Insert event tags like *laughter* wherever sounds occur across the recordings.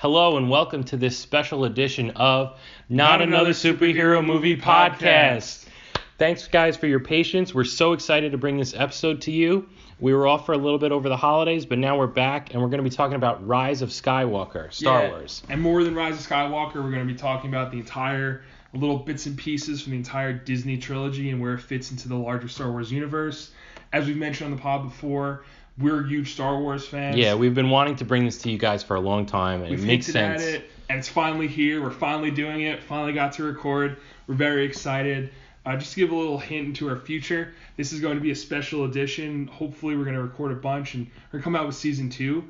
Hello and welcome to this special edition of Not, Another, Superhero Movie Podcast. Thanks, guys, for your patience. We're so excited to bring this episode to you. We were off for a little bit over the holidays, but now we're back and we're going to be talking about Rise of Skywalker, Star Yeah, Wars. And more than Rise of Skywalker, we're going to be talking about the entire little bits and pieces from the entire Disney trilogy and where it fits into the larger Star Wars universe. As we've mentioned on the pod before, we're huge Star Wars fans. Yeah, we've been wanting to bring this to you guys for a long time, and We've it makes sense. at it, and it's finally here. We're finally doing it. Finally got to record. We're very excited. Uh, just to give a little hint into our future, this is going to be a special edition. Hopefully, we're going to record a bunch, and we're going to come out with season two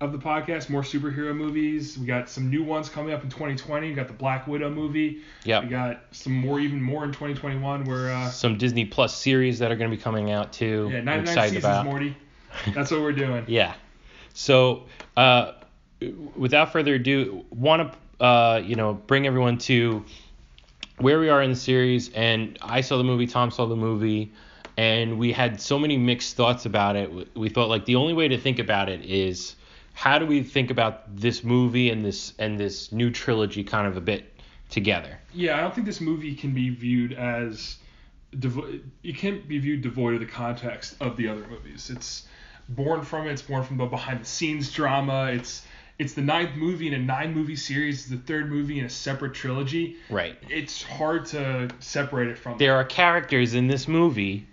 of the podcast. More superhero movies. We got some new ones coming up in 2020. We got the Black Widow movie. Yeah. We got some more, even more in 2021. We're uh, Some Disney Plus series that are going to be coming out too. yeah, I'm excited seasons, about. Morty. *laughs* That's what we're doing. Yeah. So, uh, without further ado, want to uh, you know bring everyone to where we are in the series. And I saw the movie, Tom saw the movie, and we had so many mixed thoughts about it. We- thought like the only way to think about it is how do we think about this movie and this and this new trilogy kind of a bit together. Yeah, I don't think this movie can be viewed as devo- it can't be viewed devoid of the context of the other movies. It's born from it. It's born from the behind the scenes drama. It's it's the ninth movie in a nine movie series. The third movie in a separate trilogy. Right. It's hard to separate it from. there are characters in this movie,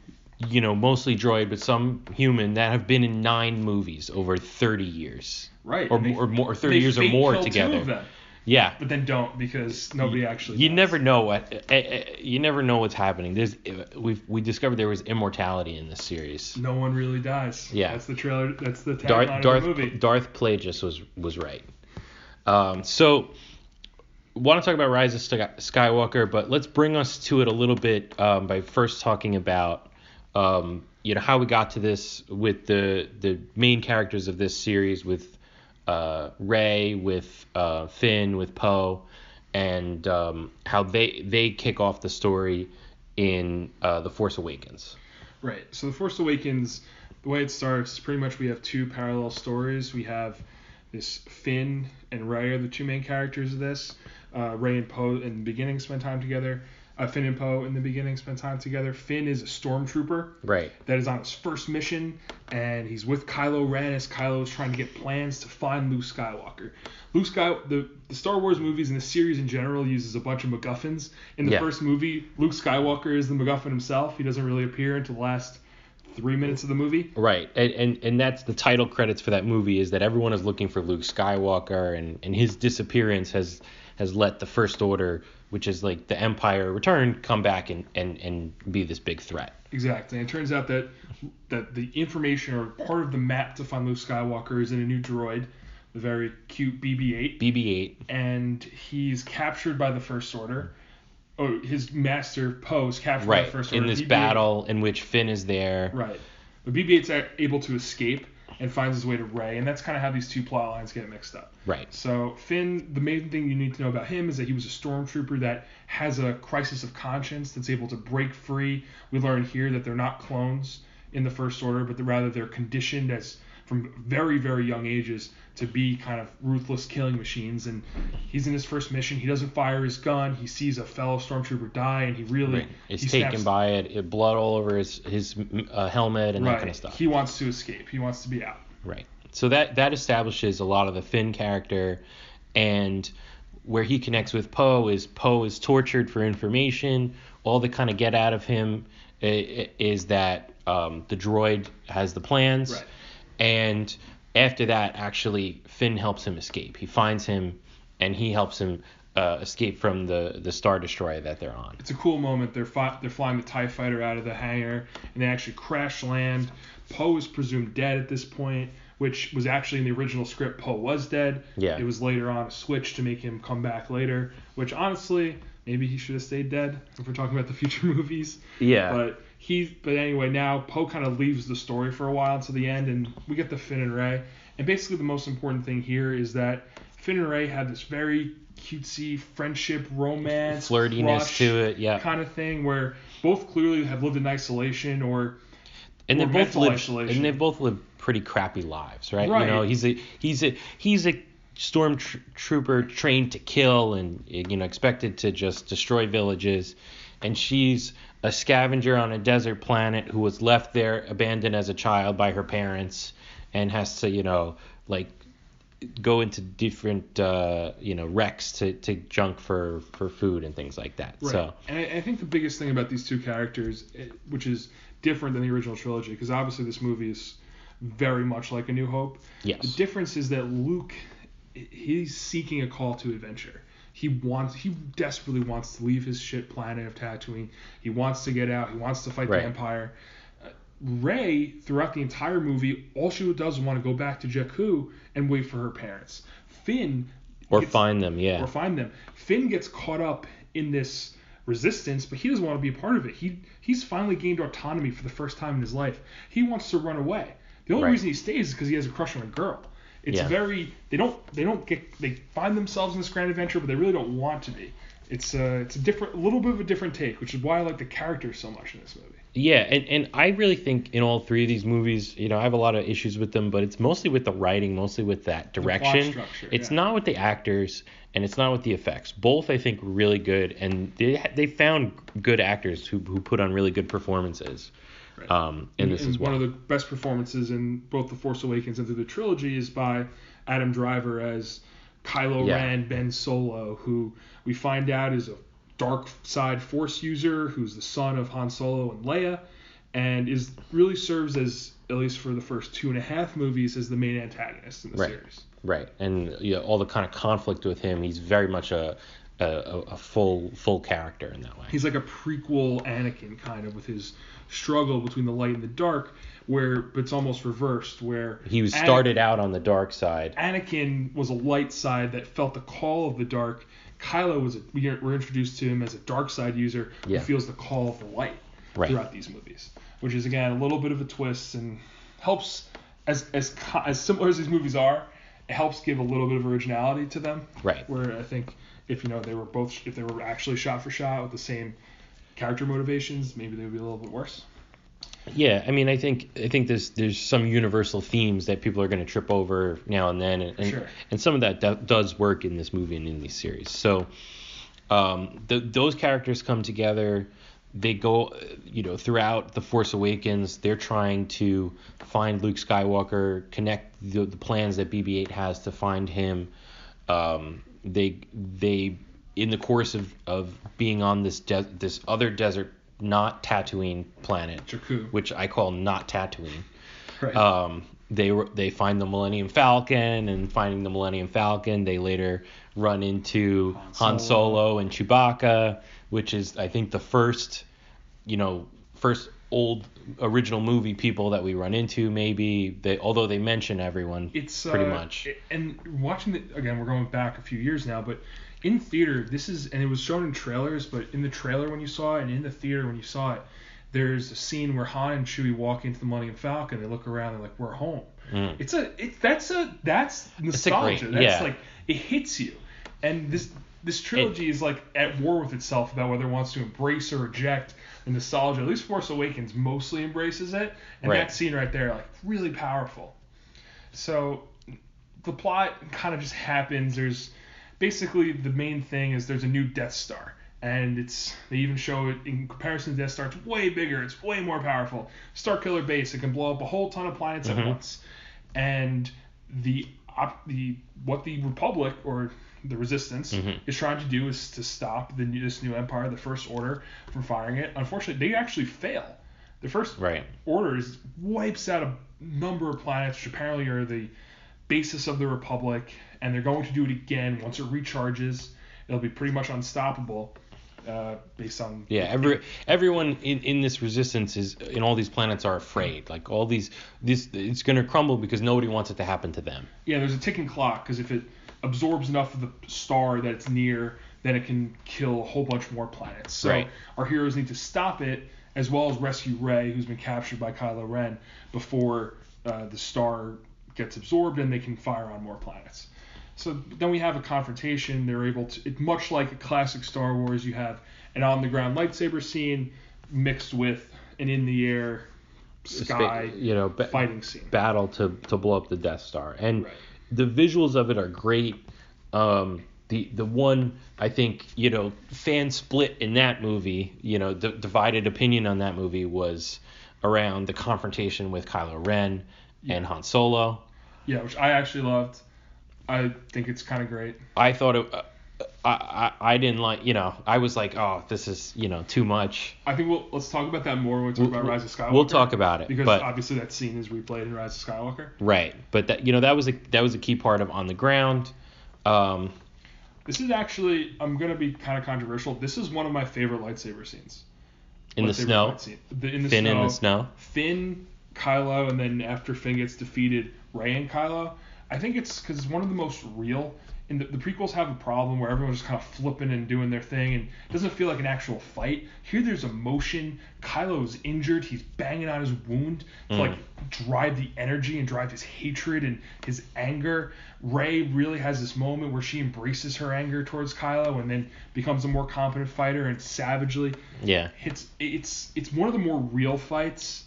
you know, mostly droid, but some human that have been in nine movies over 30 years. right. Or, they- or more, or 30 years or more together. Of Yeah. but then don't because nobody actually. You never know what eh, eh, you never know what's happening. There's we we discovered there was immortality in this series. No one really dies. Yeah. That's the trailer. That's the tagline Darth of Darth the movie. Darth Plagueis was was right. Um, so want to talk about Rise of Skywalker, but let's bring us to it a little bit um, by first talking about um, you know how we got to this with the the main characters of this series with uh, Rey, with uh, Finn, with Poe, and um, how they they kick off the story in uh, the Force Awakens. Right. So the Force Awakens, the way it starts, pretty much we have two parallel stories. We have this Finn and Rey are the two main characters of this. Uh, Rey and Poe in the beginning spend time together. Uh, Finn and Poe in the beginning spend time together. Finn is a stormtrooper Right. that is on his first mission, and he's with Kylo Ren as Kylo is trying to get plans to find Luke Skywalker. Luke Sky, the, the Star Wars movies and the series in general uses a bunch of MacGuffins. In the Yeah. first movie, Luke Skywalker is the MacGuffin himself. He doesn't really appear until the last three minutes of the movie. Right, and, and and that's the title credits for that movie is that everyone is looking for Luke Skywalker, and and his disappearance has has let the First Order, which is like the Empire Return, come back and and and be this big threat. Exactly. And it turns out that that the information or part of the map to find Luke Skywalker is in a new droid, the very cute BB-8. BB-8. and he's captured by the First Order. Oh, his master Poe is captured by the First in Order. this BB-8 battle in which Finn is there. Right. But BB-8's a- able to escape and finds his way to Rey, and that's kind of how these two plot lines get mixed up. Right. So Finn, the main thing you need to know about him is that he was a stormtrooper that has a crisis of conscience that's able to break free. We learn here that they're not clones in the First Order, but rather they're conditioned as from very very young ages to be kind of ruthless killing machines. And he's in his first mission. He doesn't fire his gun. He sees a fellow stormtrooper die, and he really Right. Is he taken snaps- by it, it, blood all over his his uh, helmet and that kind of stuff. He wants to escape. He wants to be out. Right. So that that establishes a lot of the Finn character, and where he connects with Poe is Poe is tortured for information. All they kind of get out of him i- i- is that um, the droid has the plans, Right. And after that, actually, Finn helps him escape. He finds him, and he helps him uh, escape from the the star destroyer that they're on. it's a cool moment. They're fi- they're flying the Tie Fighter out of the hangar, and they actually crash land. Poe is presumed dead at this point, which was actually in the original script. Poe was dead. Yeah. It was later on switched to make him come back later, which honestly maybe he should have stayed dead if we're talking about the future *laughs* movies. Yeah. But he but anyway now Poe kind of leaves the story for a while to the end, and we get the Finn and Rey. And basically the most important thing here is that Finn and Rey have this very cutesy friendship, romance, Flirtiness to it, yeah. kind of thing where both clearly have lived in isolation or and they both lived isolation. and they both live pretty crappy lives, right? Right. You know, he's a he's a he's a stormtrooper trained to kill and you know expected to just destroy villages, and she's a scavenger on a desert planet who was left there abandoned as a child by her parents and has to you know like go into different uh, you know wrecks to, to junk for for food and things like that. Right. So and I, I think the biggest thing about these two characters, eh, which is different than the original trilogy, because obviously this movie is very much like A New Hope. yes, The difference is that Luke, he's seeking a call to adventure. He wants, he desperately wants to leave his shit planet of Tatooine. He wants to get out. He wants to fight Right. the Empire. Uh, Rey, throughout the entire movie, all she does is want to go back to Jakku and wait for her parents. Finn, or gets- find them. Yeah, or find them. Finn gets caught up in this resistance, but he doesn't want to be a part of it. He he's finally gained autonomy for the first time in his life. He wants to run away. The only Right. reason he stays is because he has a crush on a girl. It's Yeah. very they don't they don't get they find themselves in this grand adventure, but they really don't want to be. It's a it's a different a little bit of a different take, which is why I like the characters so much in this movie. Yeah, and, and I really think in all three of these movies, you know, I have a lot of issues with them, but it's mostly with the writing, mostly with that direction. structure, it's yeah. not with the actors, and it's not with the effects. Both I think really good, and they they found good actors who who put on really good performances. Right. Um, in this and well. one of the best performances in both the Force Awakens and through the trilogy is by Adam Driver as Kylo Yeah. Ren, Ben Solo, who we find out is a dark side Force user who's the son of Han Solo and Leia, and is really serves as at least for the first two and a half movies as the main antagonist in the Right. series. Right, and you know, all the kind of conflict with him, he's very much a a, a full full character in that way. He's like a prequel Anakin kind of with his struggle between the light and the dark, where but it's almost reversed where He was Anakin- started out on the dark side. Anakin was a light side that felt the call of the dark. Kylo was a, we are, introduced to him as a dark side user Yeah. who feels the call of the light Right. throughout these movies, which is again a little bit of a twist and helps as as as similar as these movies are, it helps give a little bit of originality to them. Right. Where I think if you know they were both if they were actually shot for shot with the same character motivations, maybe they would be a little bit worse. Yeah, I mean, I think I think there's there's some universal themes that people are going to trip over now and then, and and, Sure. and some of that do, does work in this movie and in these series. So, um, the, those characters come together. They go, you know, throughout the Force Awakens. They're trying to find Luke Skywalker, connect the, the plans that BB-8 has to find him. Um, they they in the course of, of being on this de- this other desert, not Tatooine planet, Jakku. which I call not Tatooine. Right. Um, they were they find the Millennium Falcon, and finding the Millennium Falcon, they later run into Han Han Solo, Solo. and Chewbacca, which is I think the first, you know, first old original movie people that we run into. Maybe they although they mention everyone it's pretty uh, much. and watching it again we're going back a few years now but in theater this is and it was shown in trailers but in the trailer when you saw it and in the theater when you saw it there's a scene where Han and Chewie walk into the Millennium Falcon they look around they're like we're home Mm. it's a it's that's a that's a great- nostalgia that's yeah. like it hits you and this this trilogy is like at war with itself about whether it wants to embrace or reject the nostalgia at least Force Awakens mostly embraces it and Right. that scene right there like really powerful so the plot kind of just happens. There's basically the main thing is there's a new Death Star, and it's they even show it in comparison to Death Star. It's way bigger. It's way more powerful. Starkiller Base. It can blow up a whole ton of planets at Mhm. once, and the the what the Republic or the Resistance Mhm. is trying to do is to stop the new, this new Empire, the First Order, from firing it. Unfortunately, they actually fail. The First Right. Order is wipes out a number of planets, which apparently are the basis of the Republic, and they're going to do it again once it recharges. It'll be pretty much unstoppable, uh, based on Yeah, every everyone in, in this resistance is in all these planets are afraid. Like all these this it's gonna crumble because nobody wants it to happen to them. yeah. There's a ticking clock because if it absorbs enough of the star that it's near, then it can kill a whole bunch more planets. So Right. our heroes need to stop it as well as rescue Rey, who's been captured by Kylo Ren, before uh, the star gets absorbed and they can fire on more planets. So then we have a confrontation. They're able to, it, much like a classic Star Wars, you have an on the ground lightsaber scene mixed with an in the air sky you know, ba- fighting scene. battle to to blow up the Death Star. And Right. The visuals of it are great. Um, the the one I think you know fan split in that movie, you know, the divided opinion on that movie was around the confrontation with Kylo Ren and Han Solo. Yeah, which I actually loved. I think it's kind of great. I thought it. I, I I didn't like you know I was like oh this is you know too much. I think we'll let's talk about that more when we talk We'll- about Rise of Skywalker. We'll talk about it, because obviously that scene is replayed in Rise of Skywalker. right, but that you know that was a that was a key part of on the ground. Um, This is actually I'm gonna be kind of controversial. This is one of my favorite lightsaber scenes. in the snow. The, in the Finn snow. in the snow. Finn, Kylo, and then after Finn gets defeated, Rey and Kylo. I think it's because it's one of the most real. And the, the prequels have a problem where everyone's just kind of flipping and doing their thing, and it doesn't feel like an actual fight. Here, there's emotion. Kylo's injured. He's banging on his wound to like drive the energy and drive his hatred and his anger. Rey really has this moment where she embraces her anger towards Kylo and then becomes a more competent fighter and savagely Yeah, it's it's it's one of the more real fights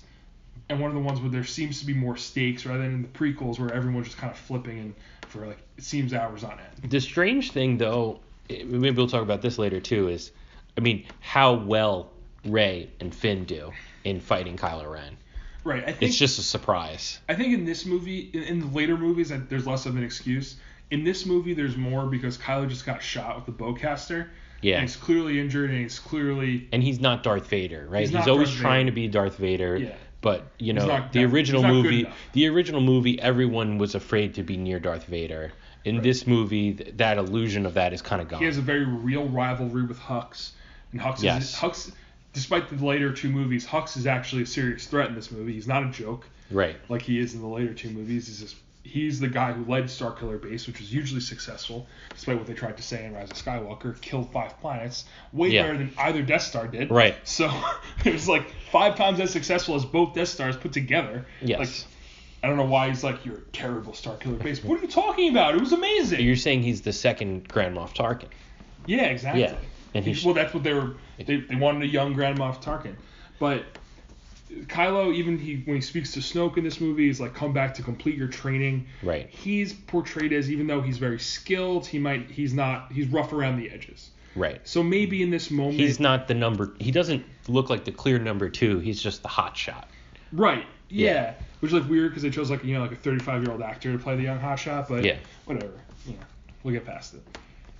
and one of the ones where there seems to be more stakes rather than in the prequels where everyone's just kind of flipping and for like it seems hours on end. the strange thing though, maybe we'll talk about this later too. Is I mean how well Rey and Finn do in fighting Kylo Ren. Right. I think It's just a surprise. I think in this movie in, in the later movies there's less of an excuse. In this movie there's more because Kylo just got shot with the bowcaster. Yeah. And he's clearly injured and he's clearly and he's not Darth Vader, right? He's He's, always Darth trying Vader. to be Darth Vader. Yeah. But you know, not the original he's not good movie, the original movie, everyone was afraid to be near Darth Vader. In this movie, th- that illusion of that is kind of gone. he has a very real rivalry with Hux. And Hux Yes. is Hux despite the later two movies, Hux is actually a serious threat in this movie. He's not a joke. right. like he is in the later two movies. He's just he's the guy who led Starkiller Base, which was hugely successful, despite what they tried to say in Rise of Skywalker, killed five planets, way Yeah. better than either Death Star did. Right. So *laughs* it was like five times as successful as both Death Stars put together. Yes. Like I don't know why he's like you're a terrible Starkiller Base. What are you talking about? It was amazing. You're saying he's the second Grand Moff Tarkin. Yeah, exactly. Yeah, and he He- sh- well, that's what they were. They, they wanted a young Grand Moff Tarkin, but Kylo, even he when he speaks to Snoke in this movie, he's like, "Come back to complete your training." Right. He's portrayed as even though he's very skilled, he might he's not he's rough around the edges. Right. So maybe in this moment, He's not the number. He doesn't look like the clear number two. He's just the hot shot. right. Yeah. Yeah. Which is like weird because they chose like you know like a 35 year old actor to play the young hot shot, but Yeah. whatever. Know, we'll get past it.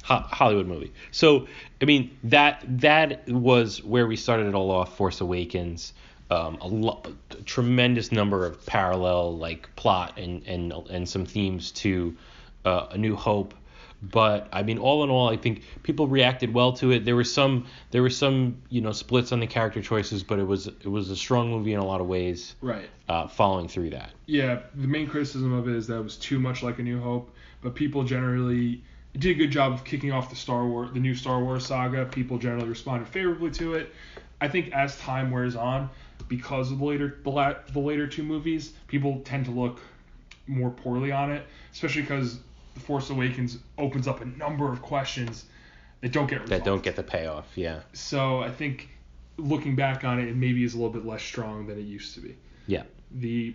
Ho- Hollywood movie. So I mean that that was where we started it all off. Force Awakens. Um, a, lo- a tremendous number of parallel like plot and and and some themes to uh, A New Hope. But I mean, all in all, I think people reacted well to it. There were some there were some you know splits on the character choices, but it was it was a strong movie in a lot of ways. Right. Uh, following through that. Yeah, the main criticism of it is that it was too much like A New Hope, but people generally it did a good job of kicking off the Star Wars, the new Star Wars saga. People generally responded favorably to it. I think as time wears on, because of the later the, la- the later two movies, people tend to look more poorly on it, especially because The Force Awakens opens up a number of questions that don't get resolved. That don't get the payoff. Yeah. So I think looking back on it, it maybe is a little bit less strong than it used to be Yeah. the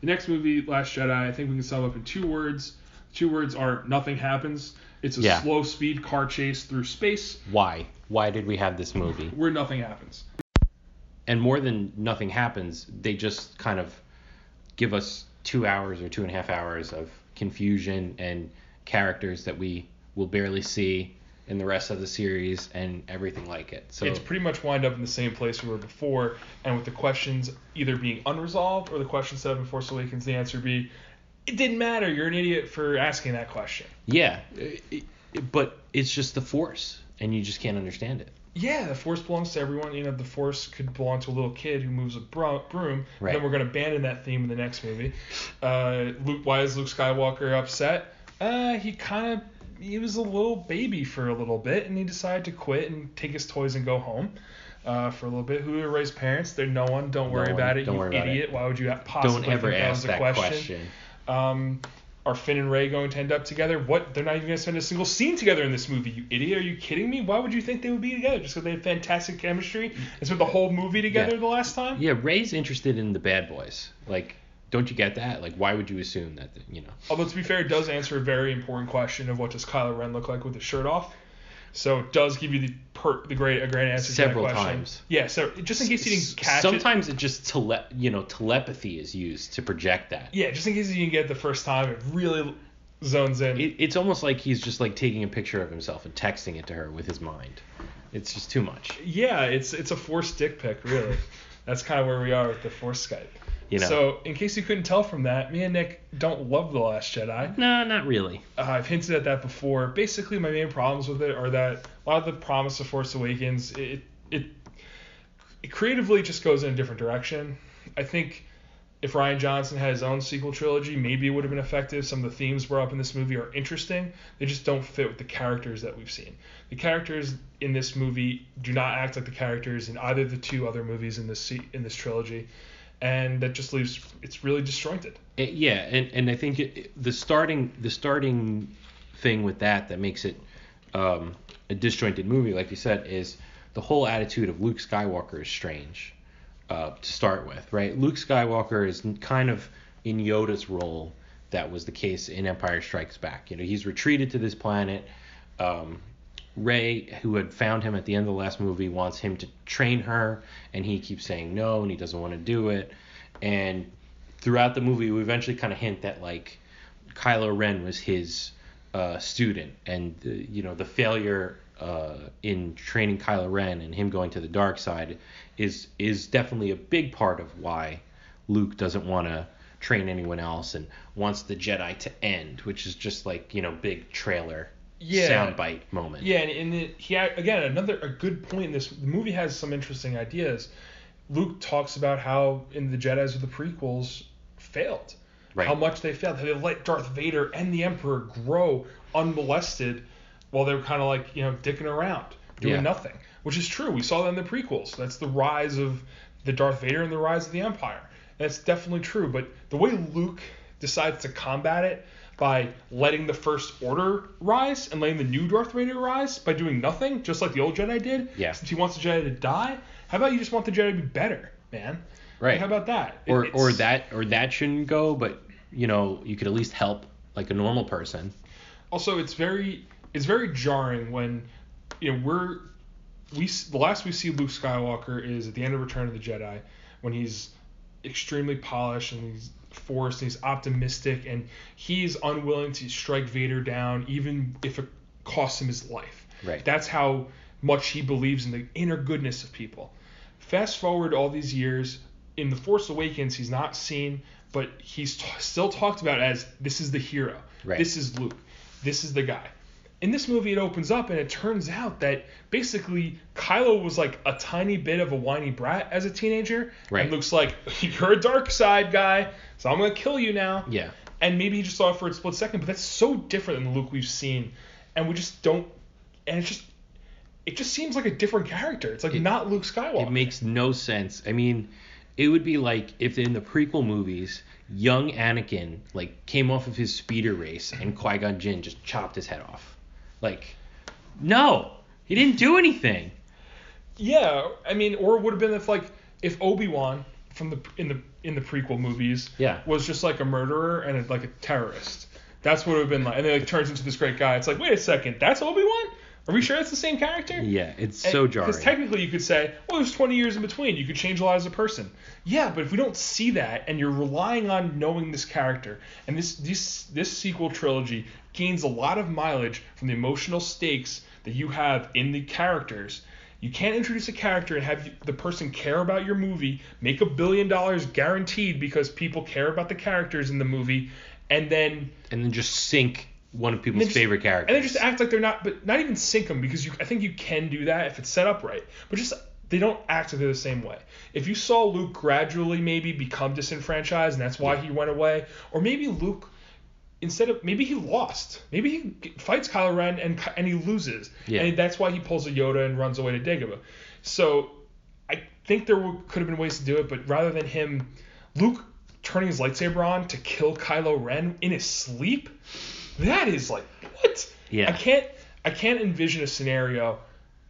the next movie, Last Jedi, I think we can sum up in two words. Two words are nothing happens. It's a Yeah. slow speed car chase through space Why? Why did we have this movie? where nothing happens. And more than nothing happens, they just kind of give us two hours or two and a half hours of confusion and characters that we will barely see in the rest of the series and everything like it. So It's pretty much wind up in the same place we were before, and with the questions either being unresolved or the questions set up in Force Awakens, the answer be, it didn't matter. You're an idiot for asking that question. yeah, it- it- but it's just the force, and you just can't understand it. Yeah, the Force belongs to everyone. You know, the Force could belong to a little kid who moves a broom. Right. Then we're going to abandon that theme in the next movie. Uh, Luke, why is Luke Skywalker upset? Uh, he kind of he was a little baby for a little bit, and he decided to quit and take his toys and go home. Uh, for a little bit, who are Rey's parents? They're no one. Don't worry one. about it, Don't you worry about idiot. it. Why would you possibly Don't ever that ask a that question? question. Um, are Finn and Rey going to end up together? What? They're not even going to spend a single scene together in this movie. You idiot! Are you kidding me? Why would you think they would be together? Just because they had fantastic chemistry and spent the whole movie together Yeah. the last time? Yeah, Rey's interested in the bad boys. Like don't you get that? Like, why would you assume that? You know. Although to be fair, it does answer a very important question of what does Kylo Ren look like with his shirt off. So it does give you the per, the great a great answer Several to that question. times. Yeah, so just in case you didn't catch it. Sometimes it just tele- you know telepathy is used to project that. Yeah, just in case you didn't get it the first time, it really zones in. It, it's almost like he's just like taking a picture of himself and texting it to her with his mind. It's just too much. yeah, it's it's a forced dick pic, really. *laughs* That's kind of where we are with the force Skype. You know. So, in case you couldn't tell from that, me and Nick don't love The Last Jedi. no, not really. Uh, I've hinted at that before. Basically, my main problems with it are that a lot of the promise of Force Awakens, it it, it creatively just goes in a different direction. I think if Rian Johnson had his own sequel trilogy, maybe it would have been effective. Some of the themes brought up in this movie are interesting. They just don't fit with the characters that we've seen. The characters in this movie do not act like the characters in either of the two other movies in this in this trilogy, and that just leaves it's really disjointed. Yeah, and, and I think it, the starting the starting thing with that that makes it um, a disjointed movie, like you said, is the whole attitude of Luke Skywalker is strange uh, to start with, right? Luke Skywalker is kind of in Yoda's role that was the case in Empire Strikes Back. You know, he's retreated to this planet. Um, Rey, who had found him at the end of the last movie, wants him to train her, and he keeps saying no, and he doesn't want to do it. And throughout the movie, we eventually kind of hint that like Kylo Ren was his uh, student, and uh, you know the failure uh, in training Kylo Ren and him going to the dark side is is definitely a big part of why Luke doesn't want to train anyone else and wants the Jedi to end, which is just like you know big trailer Yeah. soundbite moment. Yeah, and, and it, he again another a good point in this. The movie has some interesting ideas. Luke talks about how in the Jedi's of the prequels failed, Right. how much they failed, how they let Darth Vader and the Emperor grow unmolested, while they were kind of like you know dicking around, doing Yeah. nothing, which is true. We saw that in the prequels. That's the rise of the Darth Vader and the rise of the Empire. That's definitely true. But the way Luke decides to combat it by letting the First Order rise and letting the new Darth Vader rise by doing nothing, just like the old Jedi did. Yeah. Since he wants the Jedi to die, how about you just want the Jedi to be better, man? Right. Like, how about that? Or or that or that shouldn't go, but you know you could at least help like a normal person. also it's very it's very jarring when you know we're we the last we see Luke Skywalker is at the end of Return of the Jedi when he's extremely polished and he's forced and he's optimistic and he's unwilling to strike Vader down even if it costs him his life. Right. That's how much he believes in the inner goodness of people. Fast forward all these years, in The Force Awakens, he's not seen, but he's t- still talked about as this is the hero. Right. This is Luke. This is the guy. In this movie, it opens up and it turns out that basically Kylo was like a tiny bit of a whiny brat as a teenager. Right. And Luke's like, *laughs* you're a dark side guy, so I'm gonna kill you now. Yeah. And maybe he just saw it for a split second, but that's so different than the Luke we've seen, and we just don't. And it's just, it just seems like a different character. It's like It- not Luke Skywalker. It makes no sense. I mean, it would be like if in the prequel movies, young Anakin like came off of his speeder race and Qui Gon Jinn just chopped his head off. Like, no, he didn't do anything. Yeah, I mean, or it would have been if like if Obi Wan from the in the in the prequel movies Yeah. was just like a murderer and a, like a terrorist. That's what it would have been like, and then like turns into this great guy. It's like, wait a second, that's Obi Wan? Are we sure that's the same character? Yeah, it's so jarring. Because technically, you could say, well, there's 20 years in between. You could change a lot as a person. Yeah, but if we don't see that, and you're relying on knowing this character, and this this this sequel trilogy gains a lot of mileage from the emotional stakes that you have in the characters. You can't introduce a character and have the person care about your movie, make a billion dollars guaranteed because people care about the characters in the movie, and then and then just sink one of people's favorite characters. And they just act like they're not, but not even sync them because you. I think you can do that if it's set up right. But just they don't act like they're the same way. If you saw Luke gradually maybe become disenfranchised and that's why he went away, or maybe Luke instead of maybe he lost, maybe he fights Kylo Ren and and he loses, Yeah. and that's why he pulls a Yoda and runs away to Dagobah. So I think there w- could have been ways to do it, but rather than him, Luke turning his lightsaber on to kill Kylo Ren in his sleep, that is like what? Yeah. I can't I can't envision a scenario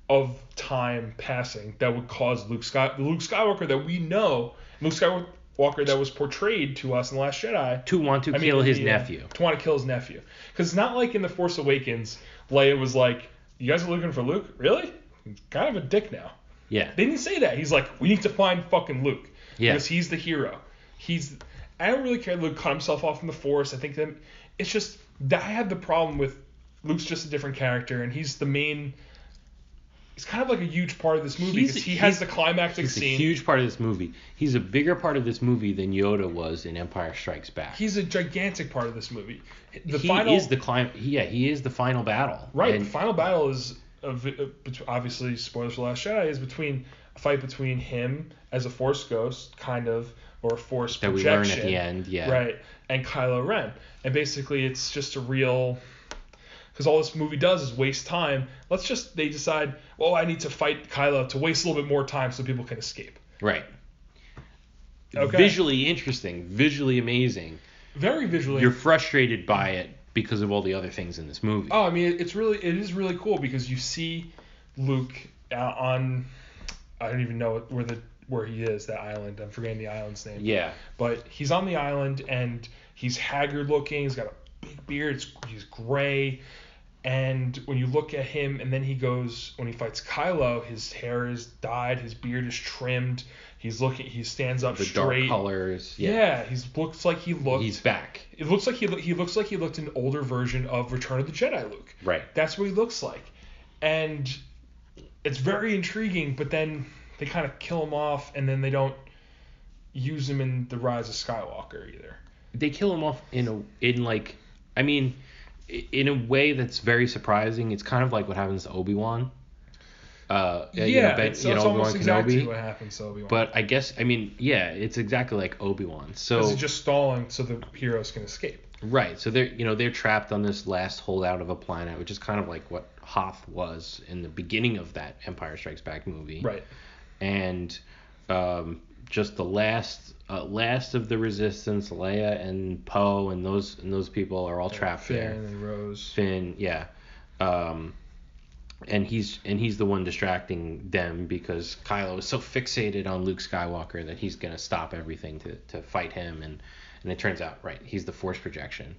of time passing that would cause Luke Sky Luke Skywalker that we know Luke Skywalker that was portrayed to us in the Last Jedi. To want to I kill in his nephew. to want to kill his nephew. Because it's not like in The Force Awakens, Leia was like, "You guys are looking for Luke? Really? He's kind of a dick now." Yeah. They didn't say that. He's like, "We need to find fucking Luke." Yeah. Because he's the hero. He's. I don't really care. Luke cut himself off from the Force. I think that it's just that I had the problem with Luke's just a different character, and he's the main. He's kind of like a huge part of this movie because he has the climactic He's a scene. huge part of this movie. He's a bigger part of this movie than Yoda was in Empire Strikes Back. He's a gigantic part of this movie. The he final, is the clim- Yeah, he is the final battle. Right. And the final battle is a, uh, obviously spoilers for Last Jedi is between a fight between him as a Force ghost, kind of, or a Force that we learn at the end. Yeah. Right. And Kylo Ren, and basically it's just a real. Because all this movie does is waste time. Let's just they decide, well, I need to fight Kylo to waste a little bit more time so people can escape. Right. Okay. Visually interesting, visually amazing. Very visually. You're frustrated by it because of all the other things in this movie. Oh, I mean, it's really it is really cool because you see Luke uh, on I don't even know where the where he is that island. I'm forgetting the island's name. Yeah. But he's on the island and he's haggard looking. He's got a big beard. It's, he's gray. And when you look at him, and then he goes when he fights Kylo, his hair is dyed, his beard is trimmed. He's looking. He stands up The dark straight. colors. Yeah, Yeah. he's looks like he looked. He's back. It looks like he he looks like he looked an older version of Return of the Jedi Luke. Right. That's what he looks like, and it's very intriguing. But then they kind of kill him off, and then they don't use him in the Rise of Skywalker either. They kill him off in a in like I mean in a way that's very surprising. It's kind of like what happens to Obi Wan. Uh, Yeah, you know, Ben, it's, you know, it's Obi-Wan almost exactly Kenobi. what happens to Obi Wan. But I guess I mean yeah, it's exactly like Obi Wan. So he's just stalling so the heroes can escape. Right. So they're you know they're trapped on this last holdout of a planet, which is kind of like what Hoth was in the beginning of that Empire Strikes Back movie. Right. And um, just the last uh, last of the Resistance, Leia and Poe and those and those people are all trapped Finn there. and Rose. Finn, yeah. Um, and he's and he's the one distracting them because Kylo is so fixated on Luke Skywalker that he's gonna stop everything to, to fight him and and it turns out right he's the Force projection,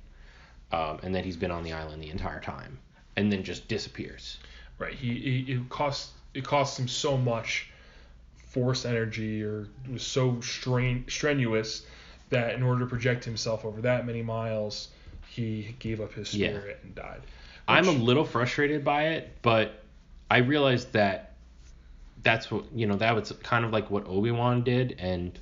um, and that he's been on the island the entire time and then just disappears. Right. He, he it costs it costs him so much force energy or was so strain strenuous that in order to project himself over that many miles, he gave up his Yeah. spirit and died. I'm a little frustrated by it, but I realized that that's what you know that was kind of like what Obi Wan did, and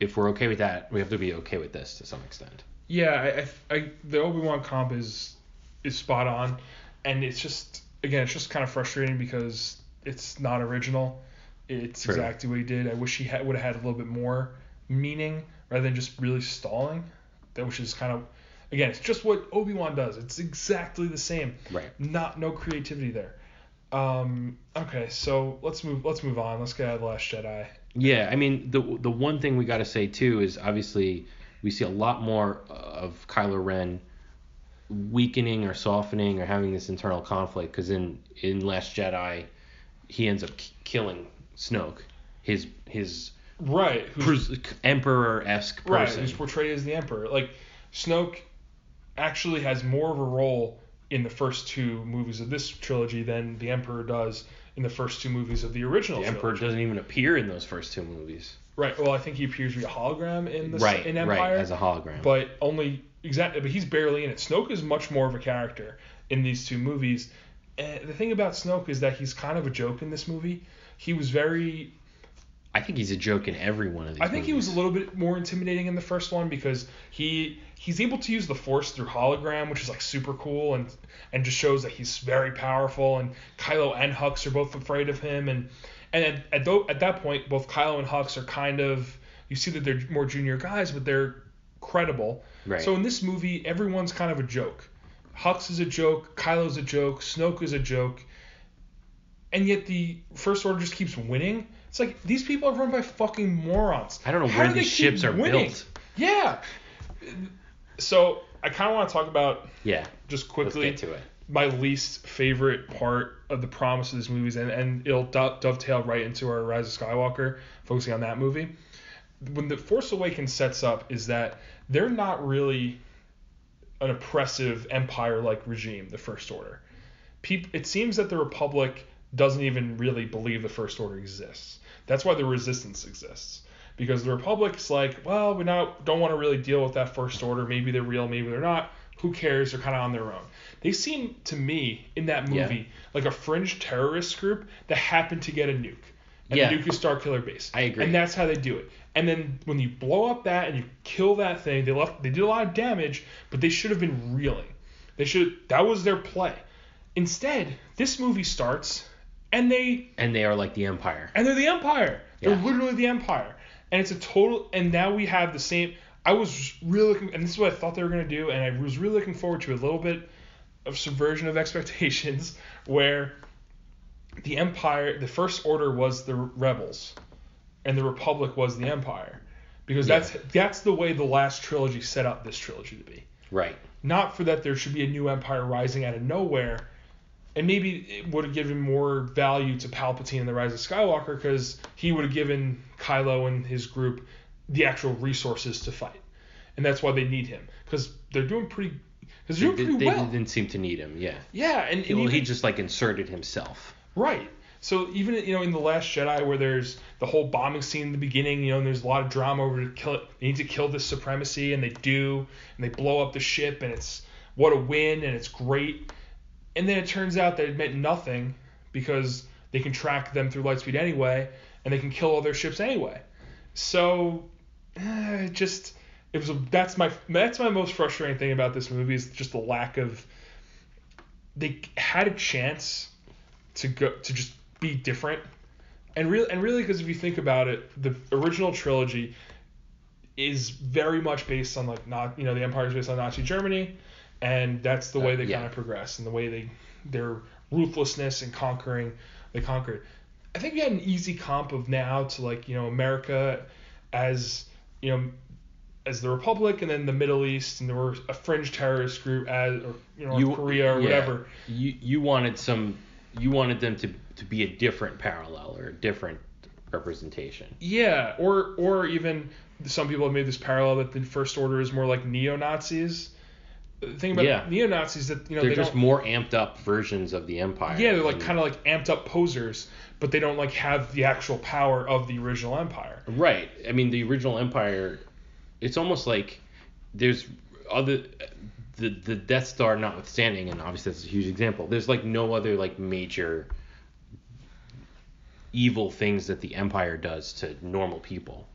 if we're okay with that, we have to be okay with this to some extent. Yeah, I, I, I the Obi Wan comp is is spot on, and it's just again it's just kind of frustrating because it's not original. It's True. exactly what he did. I wish he had, would have had a little bit more meaning rather than just really stalling. That which is kind of again it's just what Obi Wan does. It's exactly the same. Right. Not no creativity there. Um, okay, so let's move let's move on. Let's get out of the Last Jedi. Yeah, I mean the the one thing we got to say too is obviously we see a lot more of Kylo Ren weakening or softening or having this internal conflict because in in Last Jedi he ends up k- killing Snoke, his his Right. pres- emperor esque person, Right, who's portrayed as the Emperor. Like Snoke actually has more of a role in the first two movies of this trilogy than the Emperor does in the first two movies of the original the Emperor trilogy. doesn't even appear in those first two movies. Right. Well, I think he appears via hologram in the right, in Empire, right, as a hologram. but only exactly. But he's barely in it. Snoke is much more of a character in these two movies. And the thing about Snoke is that he's kind of a joke in this movie. He was very I think he's a joke in every one of these. I think he was a little bit more intimidating in the first one because he he's able to use the force through hologram, which is like super cool and and just shows that he's very powerful. And Kylo and Hux are both afraid of him, and and at at, tho- at that point, both Kylo and Hux are kind of you see that they're more junior guys, but they're credible. Right. So in this movie, everyone's kind of a joke. Hux is a joke, Kylo's a joke, Snoke is a joke, and yet the First Order just keeps winning. It's like these people are run by fucking morons. I don't know How where do these ships are winning? built. Yeah. So I kind of want to talk about Yeah, just quickly my least favorite part of the promise of this movie, and, and it'll do- dovetail right into our Rise of Skywalker, focusing on that movie. when the Force Awakens sets up is that they're not really an oppressive empire-like regime, the First Order. Peop- it seems that the Republic doesn't even really believe the First Order exists. That's why the Resistance exists. Because the Republic's like, well, we not don't want to really deal with that First Order. Maybe they're real, maybe they're not. Who cares? They're kind of on their own. They seem to me in that movie Yeah. like a fringe terrorist group that happened to get a nuke. And Yeah. the nuke is Starkiller Base. I agree. And that's how they do it. And then when you blow up that and you kill that thing, they left they did a lot of damage, but they should have been reeling. They should that was their play. Instead, this movie starts and they And they are like the Empire. and they're the Empire. They're Yeah. literally the Empire. And it's a total. And now we have the same. I was really looking, and this is what I thought they were gonna do, and I was really looking forward to a little bit of subversion of *laughs* expectations, where the Empire, the First Order was the rebels, and the Republic was the Empire, because Yeah. that's that's the way the last trilogy set up this trilogy to be Right. not for that there should be a new empire rising out of nowhere and maybe it would have given more value to Palpatine in the Rise of Skywalker because he would have given Kylo and his group the actual resources to fight, and that's why they need him because they're doing pretty They, they're doing pretty they well. didn't seem to need him. Yeah. Yeah, and, and Well, he just like inserted himself. Right. So even you know in the Last Jedi where there's the whole bombing scene in the beginning, you know, and there's a lot of drama over to kill it. They need to kill this supremacy, and they do, and they blow up the ship, and it's what a win, and it's great. And then it turns out that it meant nothing because they can track them through lightspeed anyway, and they can kill all their ships anyway. So eh, it just it was a, that's my that's my most frustrating thing about this movie is just the lack of they had a chance to go to just be different and really and really because if you think about it the original trilogy is very much based on like not you know the empire is based on nazi germany and that's the way Uh, they yeah. kind of progress and the way they their ruthlessness and conquering they conquered i think we had an easy comp of now to like you know america as you know as the republic and then the middle east and there were a fringe terrorist group as or you know North korea or yeah. whatever You you wanted some. You wanted them to to be a different parallel or a different representation. Yeah, or or even some people have made this parallel that the First Order is more like neo Nazis. The thing about Yeah. neo Nazis that you know They're they just more amped up versions of the Empire. yeah, they're like And- kind of like amped up posers, but they don't like have the actual power of the original Empire. Right. I mean, the original Empire, it's almost like there's other the the Death Star notwithstanding, and obviously that's a huge example. There's like no other like major evil things that the Empire does to normal people.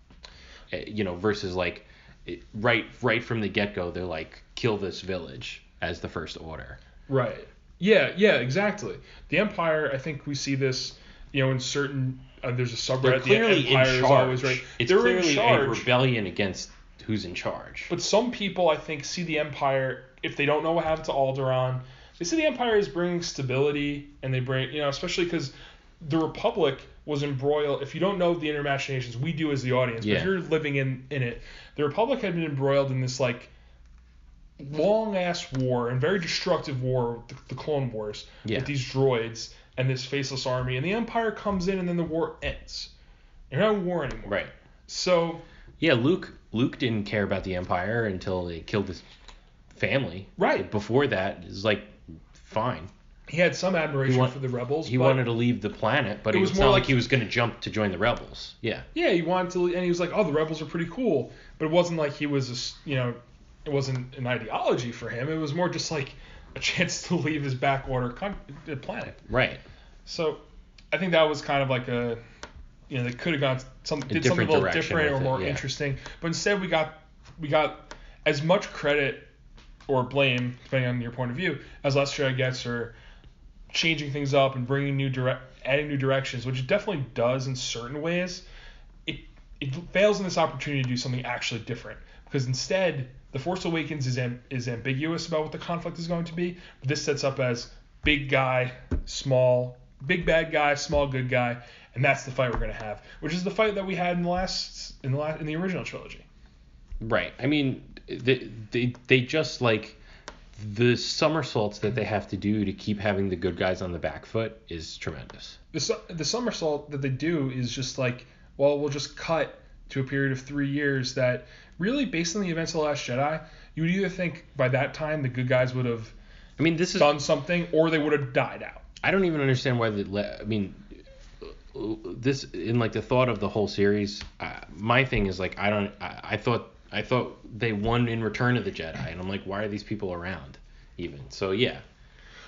Uh, You know, versus like it, right right from the get go, they're like kill this village as the First Order. Right. Yeah. Yeah. Exactly. The Empire. I think we see this. You know, in certain. Uh, there's a subreddit. They're the clearly in Empire is charge. always right. It's They're clearly in a rebellion against who's in charge. But some people, I think, see the Empire if they don't know what happened to Alderaan. They see the Empire as bringing stability, and they bring, you know, especially because the Republic was embroiled. If you don't know the Inner Machinations, we do as the audience. But Yeah. if you're living in in it, the Republic had been embroiled in this like long ass war and very destructive war, the, the Clone Wars, Yeah. with these droids and this faceless army, and the Empire comes in, and then the war ends. You're not in war anymore. Right. So Yeah, Luke Luke didn't care about the Empire until they killed his family. Right. Before that, it was like fine. He had some admiration want- for the rebels. He wanted to leave the planet, but It it was was more not like- like he was going to jump to join the rebels. Yeah. Yeah, he wanted to, and he was like, "Oh, the rebels are pretty cool," but it wasn't like he was, a you know, it wasn't an ideology for him. It was more just like a *laughs* chance to leave his backwater con- planet. Right. So, I think that was kind of like a, you know, they could have gone some did something a little different or it, more yeah. interesting, but instead we got we got as much credit or blame, depending on your point of view, as Last Jedi gets for changing things up and bringing new direct, adding new directions, which it definitely does in certain ways. It it fails in this opportunity to do something actually different because instead the Force Awakens is am, is ambiguous about what the conflict is going to be. But this sets up as big guy, small, big bad guy, small good guy, and that's the fight we're gonna have, which is the fight that we had in the last in the last in the original trilogy. Right. I mean, they they, they just like the somersaults that they have to do to keep having the good guys on the back foot is tremendous. the the somersault that they do is just like, well, we'll just cut to a period of three years that really, based on the events of the Last Jedi, you would either think by that time the good guys would have I mean, this is. done something or they would have died out. I don't even understand why the. I mean, this in like the thought of the whole series. Uh, my thing is like I don't. I, I thought I thought they won in Return of the Jedi, and I'm like, why are these people around? Even so, yeah.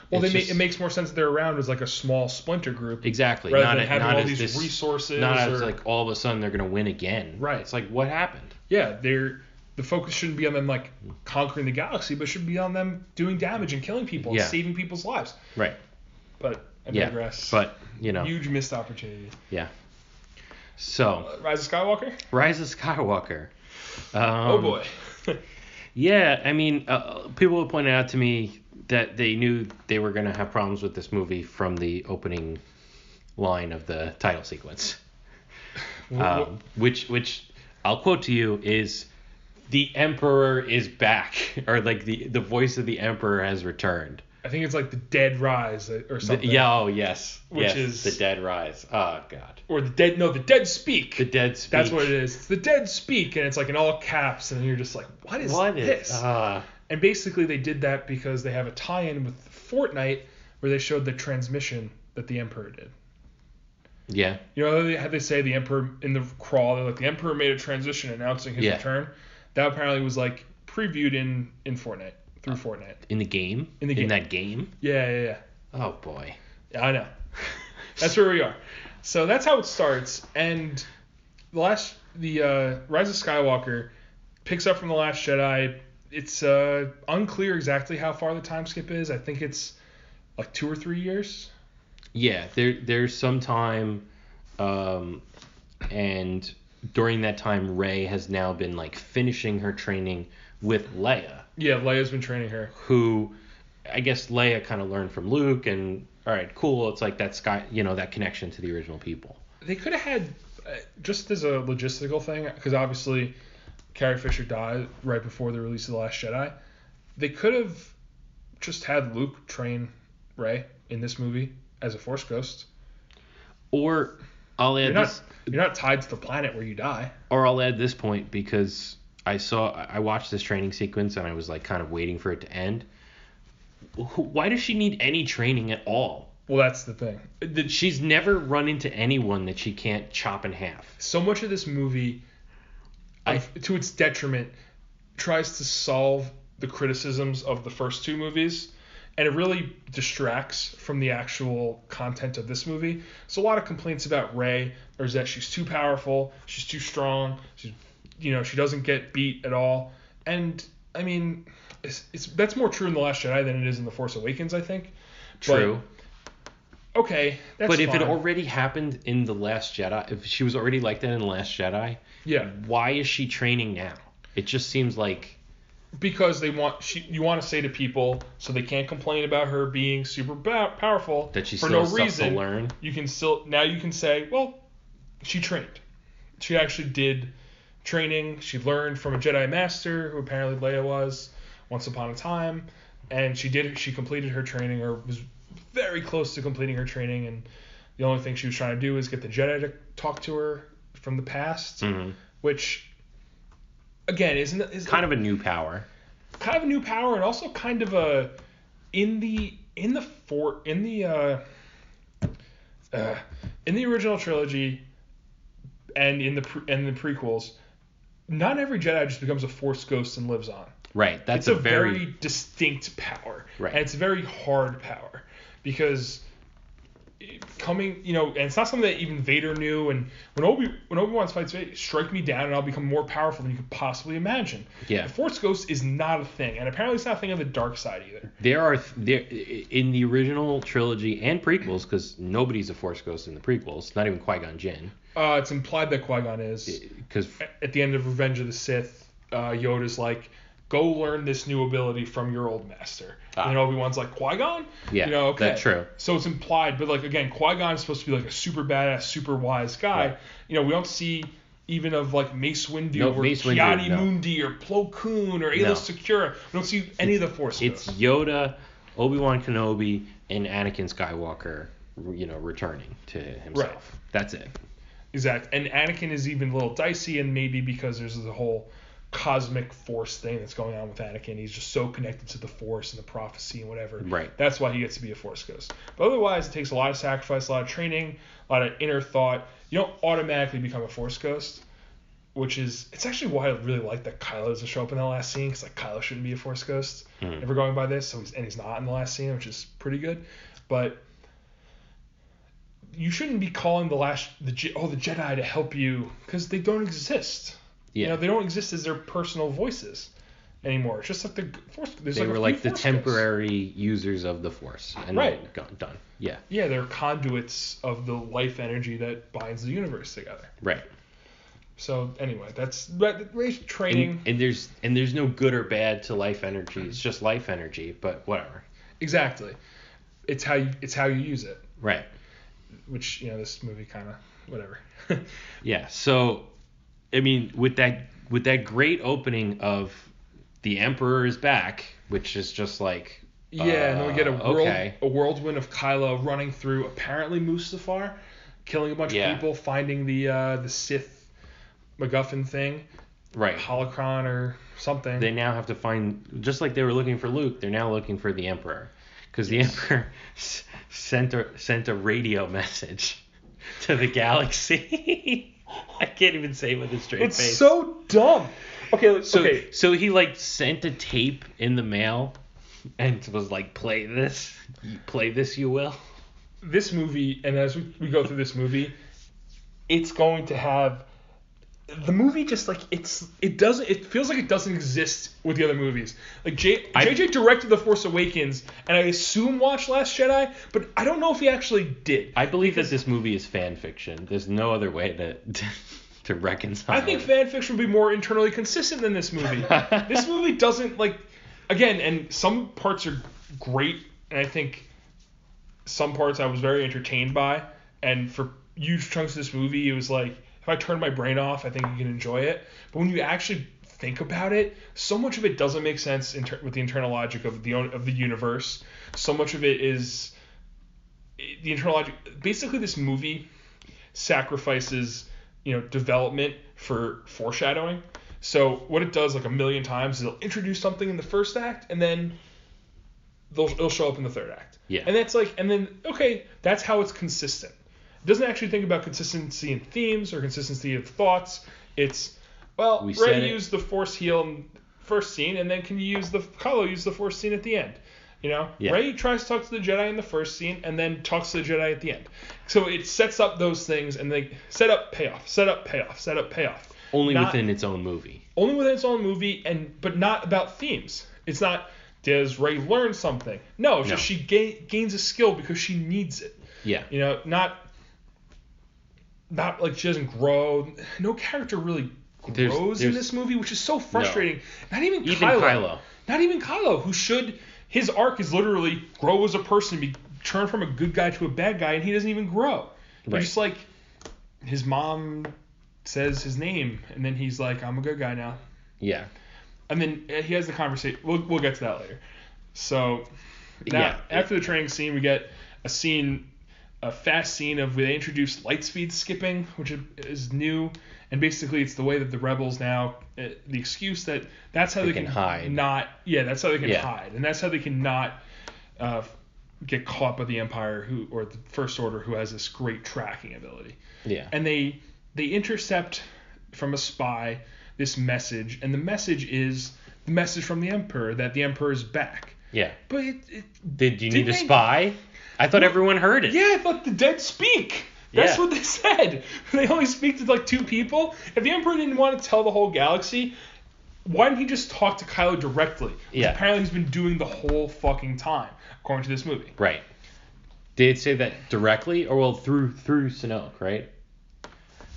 Well, they just- ma- it makes more sense that they're around as like a small splinter group exactly rather not than a- having not all as these this, resources. Not as like all of a sudden they're gonna win again. Right. It's like what happened? yeah, they're the focus shouldn't be on them like conquering the galaxy, but should be on them doing damage and killing people Yeah. and saving people's lives. Right. But I Yeah. digress. But you know. huge missed opportunity. yeah. So Uh, Rise of Skywalker. Rise of Skywalker. Um, oh boy. *laughs* Yeah, I mean, uh, people have pointed out to me that they knew they were going to have problems with this movie from the opening line of the title sequence, um, which which I'll quote to you is the Emperor is back, *laughs* or like the the voice of the Emperor has returned. I think it's like the Dead Rise uh, or The- something. yeah, oh yes, Which yes, is- the Dead Rise. Oh God, Or the Dead. No, the Dead Speak. the Dead speak. That's what it is. It's the Dead Speak, and it's like in all caps, and you're just like, what is What is? this? Is, Uh, And basically, they did that because they have a tie-in with Fortnite where they showed the transmission that the Emperor did. yeah, You know how they, how they say the Emperor in the crawl, they're like the Emperor made a transition announcing his Yeah. return. That apparently was like previewed in in Fortnite through Fortnite. in the game. In the game. In that game. Yeah, yeah, yeah. Oh boy. Yeah, I know. That's where we are. So that's how it starts, and the last, the uh, Rise of Skywalker picks up from the Last Jedi. It's uh, unclear exactly how far the time skip is. I think it's like two or three years. Yeah, there there's some time, um, and during that time, Rey has now been like finishing her training with Leia, Yeah, Leia's been training her. who, I guess Leia kind of learned from Luke, and all right, cool. It's like that sky, you know, that connection to the original people. They could have had uh, just as a logistical thing, because obviously Carrie Fisher died right before the release of the Last Jedi. They could have just had Luke train Rey in this movie as a Force ghost. Or I'll add You're this, you're not tied to the planet where you die. or I'll add this point because I saw I watched this training sequence and I was like kind of waiting for it to end. Why does she need any training at all? Well, that's the thing. That She's never run into anyone that she can't chop in half. so much of this movie, of- to its detriment, tries to solve the criticisms of the first two movies, and it really distracts from the actual content of this movie. So a lot of complaints about Rey is that she's too powerful, she's too strong, she's, you know, she doesn't get beat at all, and I mean, it's, it's that's more true in the Last Jedi than it is in the Force Awakens, I think. True. But, okay, that's But if it already happened in the Last Jedi, if she was already like that in the Last Jedi, yeah. why is she training now? It just seems like because they want she you want to say to people so they can't complain about her being super ba- powerful that she for still no reason. to learn. You can still now you can say, well, she trained. She actually did training. She learned from a Jedi master who apparently Leia was once upon a time, and she did she completed her training or was very close to completing her training and the only thing she was trying to do is get the Jedi to talk to her from the past, Mhm. which again isn't is Kind of a new power. kind of a new power and also kind of a in the in the for in the uh, uh in the original trilogy and in the pre, and the prequels not every jedi just becomes a force ghost and lives on Right. That's it's a, very, very, distinct power Right. and it's a very hard power because coming you know and it's not something that even vader knew and when obi when obi-wan fights vader strike me down and i'll become more powerful than you could possibly imagine Yeah. the force ghost is not a thing and apparently it's not a thing on the dark side either there are th- there in the original trilogy and prequels because nobody's a Force ghost in the prequels. Not even Qui Gon Jinn. Uh, it's implied that qui-gon is Because at the end of revenge of the sith uh, yoda's like go learn this new ability from your old master Ah. and obi-wan's like qui-gon Yeah, you know okay that's true. so it's implied but like again qui-gon is supposed to be like a super badass super wise guy Right. you know we don't see even of like Mace Windu No, or Mace Windu, Kiadi no. Mundi or Plo Koon or Ayla No. Secura. We don't see any of the Force it's. Yoda, Obi Wan Kenobi, and Anakin Skywalker, you know, returning to himself. Right. That's it. Exact. And Anakin is even a little dicey, and maybe because there's the whole cosmic force thing that's going on with Anakin. He's just so connected to the force and the prophecy and whatever. Right. That's why he gets to be a force ghost. But otherwise, it takes a lot of sacrifice, a lot of training, a lot of inner thought. You don't automatically become a force ghost, which is it's actually why I really like that Kylo doesn't show up in the last scene because like Kylo shouldn't be a force ghost Mhm. if we're going by this. So he's, and he's not in the last scene, which is pretty good. But you shouldn't be calling the last the oh the Jedi to help you because they don't exist. Yeah. You know, they don't exist as their personal voices anymore. It's just like the force. They like were like the Force ghosts. temporary users of the force and Right. gone, done. Yeah. Yeah, they're conduits of the life energy that binds the universe together. Right. So anyway, that's but Rey's training And, and there's and there's no good or bad to life energy. It's just life energy, but whatever. exactly. It's how you it's how you use it, Right. Which you know this movie kind of whatever. *laughs* Yeah. So, I mean, with that with that great opening of the Emperor is back, which is just like Yeah, and then we get a Uh, world okay. a whirlwind of Kylo running through apparently Mustafar, killing a bunch Yeah. of people, finding the uh, the Sith MacGuffin thing, right. holocron or something. They now have to find just like they were looking for Luke. They're now looking for the Emperor because the Emperor s- sent a sent a radio message to the galaxy. *laughs* I can't even say it with a straight it's face. so dumb. Okay, So, okay. so he like sent a tape in the mail and was like, "Play this, play this, you will." This movie, and as we, we go through this movie, it's going to have the movie just like it's it doesn't it feels like it doesn't exist with the other movies. Like J, I- JJ directed The Force Awakens, and I assume watched Last Jedi, but I don't know if he actually did. I believe that this movie is fan fiction. There's no other way to to, to reconcile. I think it. fan fiction would be more internally consistent than this movie. *laughs* this movie doesn't like again, and some parts are great, and I think some parts I was very entertained by, and for huge chunks of this movie, it was like if I turn my brain off, I think you can enjoy it. But when you actually think about it, so much of it doesn't make sense in ter- with the internal logic of the of the universe. So much of it is the internal logic. Basically, this movie sacrifices you know development for foreshadowing. So what it does like a million times is it'll introduce something in the first act and then they'll it'll show up in the third act. Yeah. And that's like and then okay, that's how it's consistent. Doesn't actually think about consistency in themes or consistency of thoughts. It's well, We Rey used the force heal in first scene and then can you use the Kylo use the force scene at the end. You know, Yeah. Rey tries to talk to the Jedi in the first scene and then talks to the Jedi at the end. So it sets up those things and they set up payoff, set up payoff, set up payoff. only not- within its own movie. Only within its own movie and but not about themes. It's not does Rey learn something? No, it's No. just she ga- gains a skill because she needs it. Yeah. You know, not not like she doesn't grow. No character really There's- grows in this movie, which is so frustrating. Not even, Even Kylo. Kylo. Not even Kylo, who should his arc is literally grow as a person, be turn from a good guy to a bad guy, and he doesn't even grow. Right. Just like his mom says his name, and then he's like, "I'm a good guy now." Yeah. And then uh, he has the conversation. We'll, we'll get to that later. So now, Yeah. after the training scene, we get a scene, a fast scene of where they introduce light speed skipping, which is new, and basically it's the way that the rebels now, uh, the excuse that that's how They they, can hide. not, yeah, that's how they can Yeah. hide, and that's how they can not uh, get caught by the Empire who or the First Order who has this great tracking ability Yeah. and they they intercept from a spy this message, and the message is the message from the Emperor that the Emperor is back. yeah. But it, it Did you need a spy? I thought everyone heard it. yeah, I thought the dead speak. That's Yeah. what they *laughs* said. They only speak to like two people. If the Emperor didn't want to tell the whole galaxy, why didn't he just talk to Kylo directly? Which Yeah. Apparently he's been doing the whole fucking time, according to this movie. Right. Did it say that directly or well through through Snoke, right?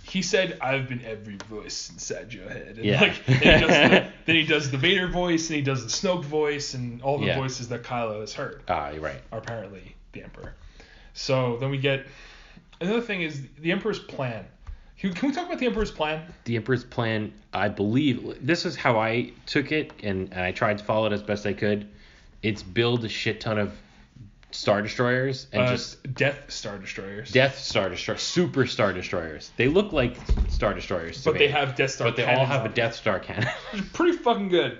he said, "I've been every voice inside your head." And Yeah. like, then, he does the, *laughs* then he does the Vader voice, and he does the Snoke voice, and all the Yeah. voices that Kylo has heard Ah, you're right. are apparently the Emperor. So then we get another thing is the Emperor's plan. Can we talk about the Emperor's plan? The Emperor's plan, I believe, this is how I took it, and, and I tried to follow it as best I could. It's build a shit ton of star destroyers and Uh, just Death Star destroyers. Death Star destroyers, super star destroyers. They look like star destroyers, but me, they have Death Star. but they all have a. Death Star cannon. *laughs* Pretty fucking good.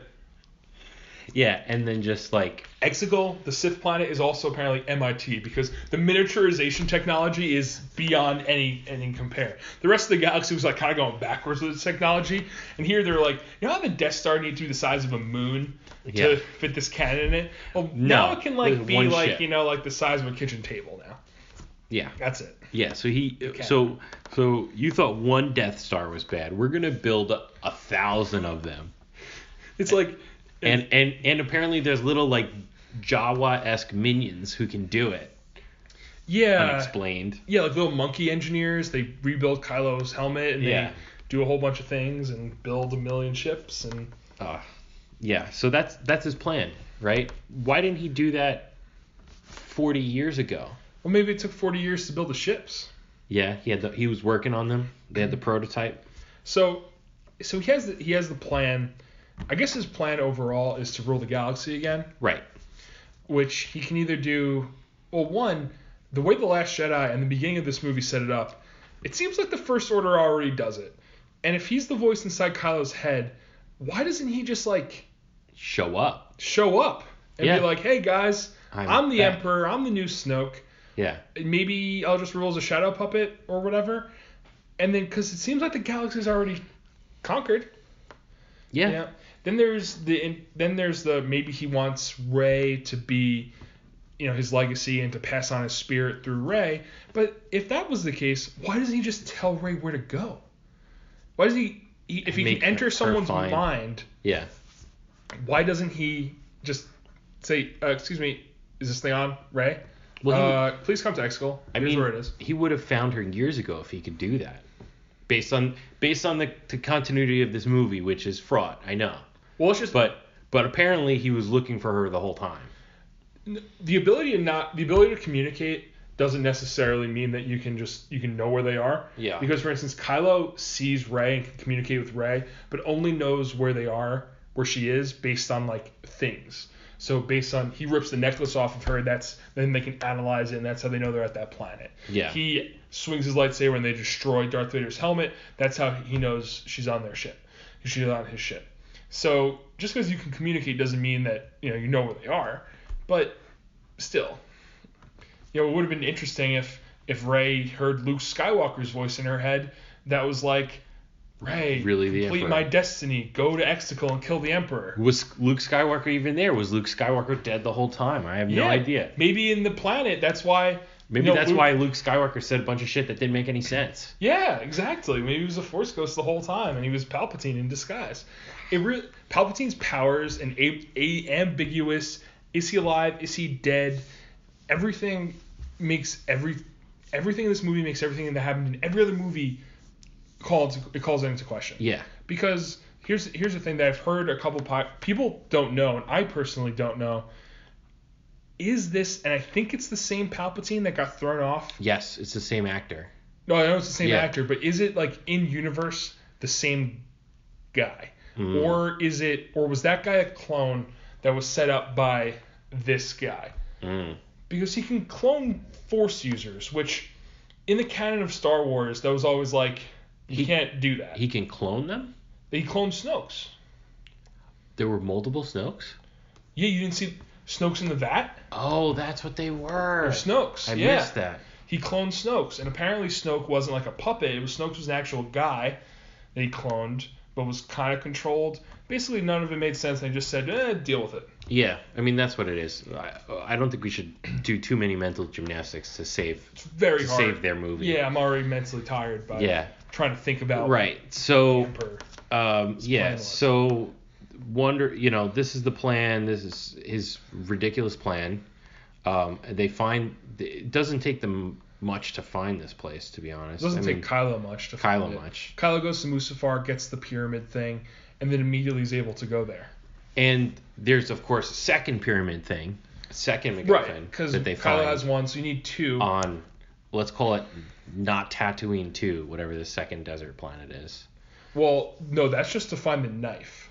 Yeah, and then just like Exegol, the Sith planet, is also apparently MIT because the miniaturization technology is beyond any any compare. The rest of the galaxy was like kind of going backwards with its technology, and here they're like, you know how the Death Star needs to be the size of a moon Yeah. to fit this cannon in it? Well, No, now it can like be like ship. you know like the size of a kitchen table now. yeah, That's it. yeah. So he, Okay. so so you thought one Death Star was bad. We're gonna build a, a thousand of them, It's like and and and apparently there's little like Jawa esque minions who can do it, yeah, unexplained. yeah, like little monkey engineers. They rebuild Kylo's helmet and Yeah. they do a whole bunch of things and build a million ships and Uh, yeah, so that's that's his plan, right? Why didn't he do that 40 years ago? well maybe it took 40 years to build the ships. Yeah, he had the, he was working on them. They had the prototype. So, so he has the, he has the plan. I guess his plan overall is to rule the galaxy again, Right. which he can either do. Well, one, the way the Last Jedi and the beginning of this movie set it up, it seems like the First Order already does it. And if he's the voice inside Kylo's head, why doesn't he just like Show up. show up and Yeah. be like, "Hey guys, I'm I'm, the back." Emperor. I'm the new Snoke. Yeah. Maybe I'll just rule as a shadow puppet or whatever." And then, because it seems like the galaxy's already conquered. Yeah. Yeah. Then there's the then there's the maybe he wants Rey to be, you know, his legacy and to pass on his spirit through Rey. But if that was the case, why doesn't he just tell Rey where to go? Why does he? he if he Make can enter someone's find- mind, Yeah. why doesn't he just say, uh, "Excuse me, is this thing on, Rey? Well, he- uh, please come to Exegol. I mean, where it is." he would have found her years ago if he could do that. Based on based on the, the continuity of this movie, which is fraught, I know. Well, it's just But but apparently he was looking for her the whole time. the ability to not the ability to communicate doesn't necessarily mean that you can just you can know where they are. Yeah. Because for instance, Kylo sees Rey and can communicate with Rey, but only knows where they are, where she is, based on like things. So based on he rips the necklace off of her, that's then they can analyze it, and that's how they know they're at that planet. Yeah. He swings his lightsaber and they destroy Darth Vader's helmet. That's how he knows she's on their ship. She's on his ship. So just because you can communicate doesn't mean that you know you know where they are, but still, you know, it would have been interesting if if Rey heard Luke Skywalker's voice in her head that was like, Rey, Really the complete Emperor." my destiny, go to Exegol and kill the Emperor. Was Luke Skywalker even there? Was Luke Skywalker dead the whole time? I have no idea. Maybe in the planet, that's why. Maybe you know, that's Luke- why Luke Skywalker said a bunch of shit that didn't make any sense. Yeah, exactly. Maybe he was a Force ghost the whole time, and he was Palpatine in disguise. It re- Palpatine's powers and a- a- ambiguous. Is he alive? Is he dead? Everything makes every everything in this movie makes everything that happened in every other movie called it calls it into question. Yeah. Because here's here's the thing that I've heard a couple po- people don't know, and I personally don't know. Is this, and I think it's the same Palpatine that got thrown off Yes, it's the same actor. no, I know it's the same Yeah. actor, but is it like in universe the same guy, Hmm. or is it, or was that guy a clone that was set up by this guy? Mm. Because he can clone Force users, which in the canon of Star Wars, that was always like you He- can't do that. He can clone them? he cloned Snoke's. There were multiple Snokes? Yeah, you didn't see Snoke's in the vat. Oh, that's what they were. Or Snoke's. I yeah. missed that. He cloned Snoke's, and apparently Snoke wasn't like a puppet. It was Snoke's was an actual guy that he cloned, but was kind of controlled. Basically, none of it made sense. They just said, eh, deal with it. Yeah, I mean that's what it is. I, I don't think we should do too many mental gymnastics to save It's very to hard. save their movie. Yeah, I'm already mentally tired by Yeah. trying to think about Right. So um yeah, so wonder, you know, this is the plan. This is his ridiculous plan. Um they find it doesn't take them much to find this place to be honest. It doesn't I take mean, Kylo much to Kylo find it. much. Kylo goes to Mustafar, gets the pyramid thing, and then immediately is able to go there. And there's of course a second pyramid thing, a second MacGuffin Right, because Kylo find has one, so you need two. on let's call it not Tatooine 2, whatever the second desert planet is. well, no, that's just to find the knife.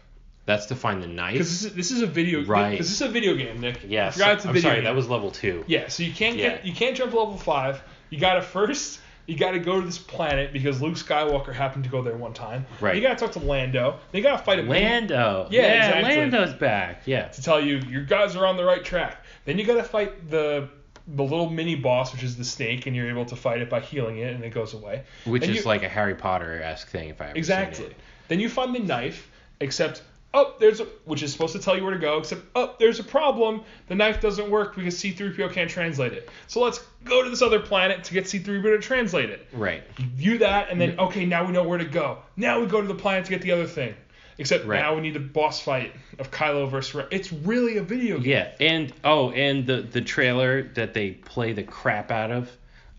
That's to find the knife. Because this is, this is a video. Right. Because this is a video game, Nick. Yes. I forgot it's a I'm video sorry, game. that was level two. Yeah, so you can't get you can't jump level five. You gotta first you gotta go to this planet because Luke Skywalker happened to go there one time. Right. You gotta talk to Lando. Then you gotta fight a Lando. Yeah, exactly. Lando's back. Yeah. to tell you your guys are on the right track. Then you gotta fight the the little mini boss, which is the snake, and you're able to fight it by healing it, and it goes away. Which Then is you- like a Harry Potter esque thing, if I ever exactly. Then you find the knife, except oh, there's a which is supposed to tell you where to go, except oh, there's a problem. The knife doesn't work because C3PO can't translate it. So let's go to this other planet to get C3PO to translate it. Right. View that, and then okay, now we know where to go. Now we go to the planet to get the other thing. Except Right. now we need a boss fight of Kylo versus Rey. It's really a video game. Yeah, and oh, and the the trailer that they play the crap out of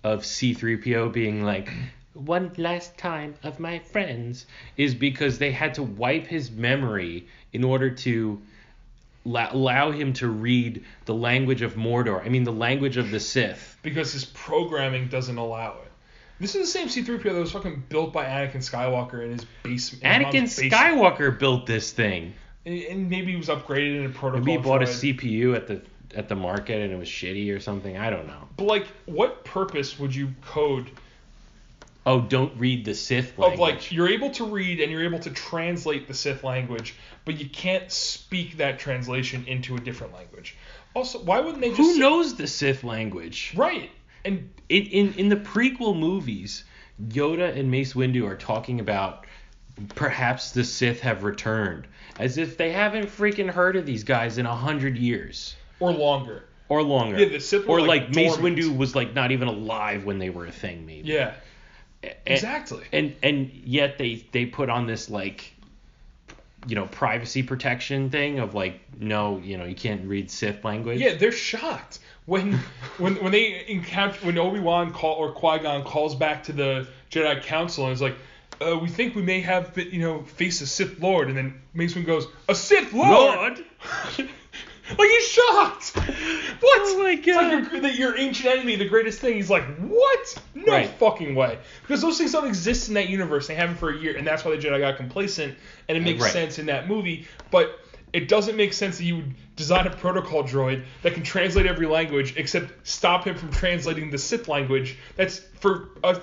of C3PO being like one last time of my friends is because they had to wipe his memory in order to la- allow him to read the language of Mordor. I mean the language of the Sith. because his programming doesn't allow it. This is the same C-3PO that was fucking built by Anakin Skywalker in his basement. Anakin basement. Skywalker built this thing. And, and maybe he was upgraded in a protocol. Maybe he bought a. CPU at the at the market and it was shitty or something. I don't know. But like, what purpose would you code Oh, don't read the Sith language. of like you're able to read and you're able to translate the Sith language, but you can't speak that translation into a different language. Also, why wouldn't they just Who knows the Sith language? right? And In, in in the prequel movies, Yoda and Mace Windu are talking about perhaps the Sith have returned, as if they haven't freaking heard of these guys in a hundred years or longer. or longer. Yeah, the Sith or like, like, Mace. Windu was like not even alive when they were a thing, maybe. Yeah, exactly. And and yet they they put on this like you know privacy protection thing of like no you know you can't read Sith language. Yeah, they're shocked when when when they encounter when Obi Wan call or Qui Gon calls back to the Jedi Council and is like, uh, we think we may have you know face a Sith Lord, and then Mace Windu goes, a Sith Lord. Lord. *laughs* like he's shocked. What? Oh my It's like God. your, that your ancient enemy, the greatest thing. He's like, what? No Right. fucking way. Because those things don't exist in that universe. They haven't for a year, and that's why the Jedi got complacent. And it makes Right. sense in that movie, but it doesn't make sense that you would design a protocol droid that can translate every language except stop him from translating the Sith language. That's for uh,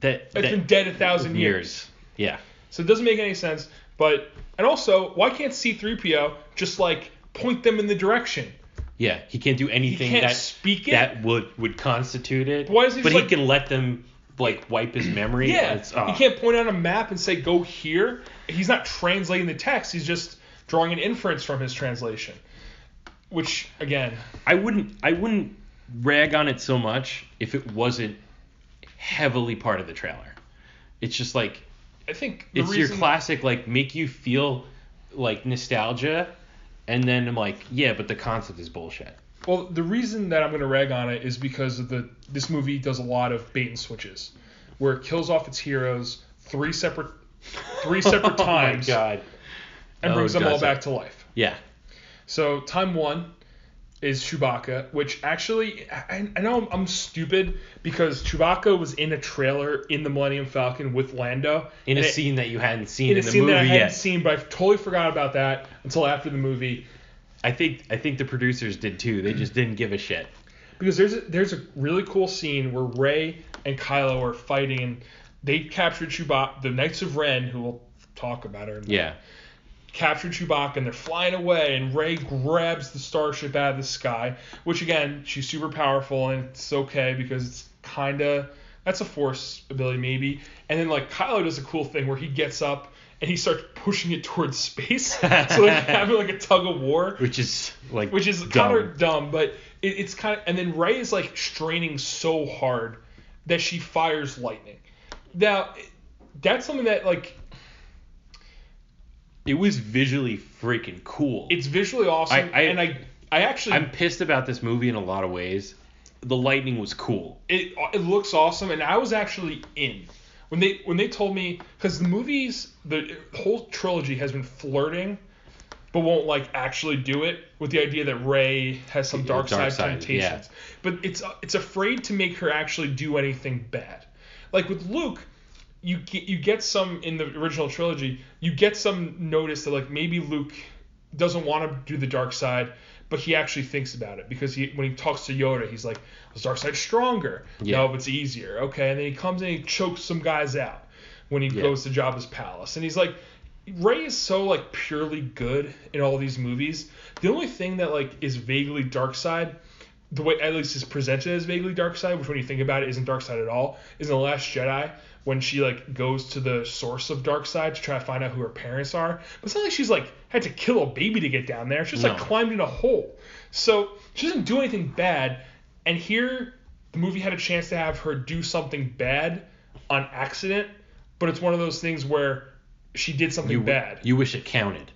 that, that's that been dead a thousand years. years. Yeah. So it doesn't make any sense. But and also, why can't C-3PO just like point them in the direction? Yeah, he can't do anything can't that speak it? that would would constitute it. Why is he but he like- can let them like wipe his *clears throat* memory. Yeah, It's, ah. he can't point out a map and say go here. He's not translating the text. He's just drawing an inference from his translation. Which again, I wouldn't I wouldn't rag on it so much if it wasn't heavily part of the trailer. It's just like I think the it's reason, your classic like make you feel like nostalgia, and then I'm like yeah, but the concept is bullshit. Well, the reason that I'm going to rag on it is because of the this movie does a lot of bait and switches, where it kills off its heroes three separate three *laughs* separate times Oh my god. and Oh, brings them all it? back to life. Yeah. So time one is Chewbacca, which actually I, I know I'm, I'm stupid because Chewbacca was in a trailer in the Millennium Falcon with Lando In a it- scene that you hadn't seen in in, a the scene movie that I hadn't yet. seen, but I totally forgot about that until after the movie. I think I think the producers did too. They just didn't give a shit. Because there's a, there's a really cool scene where Rey and Kylo are fighting, and they captured Chewbacca, the Knights of Ren, who we'll talk about her. in a Yeah. captured Chewbacca and they're flying away and Rey grabs the starship out of the sky, which again, she's super powerful and it's okay because it's kind of that's a force ability maybe. And then like Kylo does a cool thing where he gets up and he starts pushing it towards space. *laughs* so they're having like a tug of war, Which is like which is kind of dumb, but it, it's kind of and then Rey is like straining so hard that she fires lightning. Now, that's something that like It was visually freaking cool. it's visually awesome I- I- and I I actually I'm pissed about this movie in a lot of ways. The lightning was cool. it it looks awesome, and I was actually in when they when they told me because the movies the whole trilogy has been flirting, but won't like actually do it with the idea that Rey has some dark, Dark side, side, temptations, but it's it's afraid to make her actually do anything bad. Like with Luke, you get you get some in the original trilogy. You get some notice that like maybe Luke doesn't want to do the dark side, but he actually thinks about it because he when he talks to Yoda, he's like, "The dark side stronger? Yeah. No, it's easier." Okay, and then he comes and he chokes some guys out when he Yeah. goes to Jabba's palace, and he's like, Rey is so like purely good in all these movies. The only thing that like is vaguely dark side, the way at least is presented as vaguely dark side, which when you think about it isn't dark side at all, is in the Last Jedi when she like goes to the source of dark side to try to find out who her parents are. But it's not like she's like had to kill a baby to get down there. She's like No. climbed in a hole. So she doesn't do anything bad. And here the movie had a chance to have her do something bad on accident, but it's one of those things where she did something You bad. you wish it counted.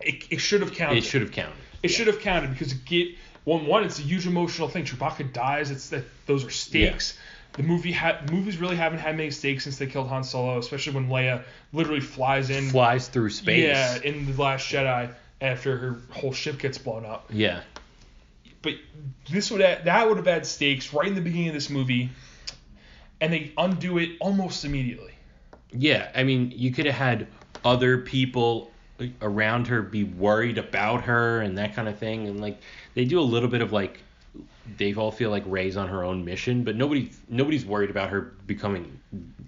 It, it should have counted. It should have counted. It should have counted because it get one one. It's a huge emotional thing. Chewbacca dies. It's that those are stakes. The movie had movies really haven't had many stakes since they killed Han Solo, especially when Leia literally flies in. Flies through space. Yeah, in the Last Jedi after her whole ship gets blown up. Yeah. But this would add, that would have had stakes right in the beginning of this movie, and they undo it almost immediately. Yeah, I mean, you could have had other people around her be worried about her and that kind of thing, and like they do a little bit of like they all feel like Rey's on her own mission, but nobody nobody's worried about her becoming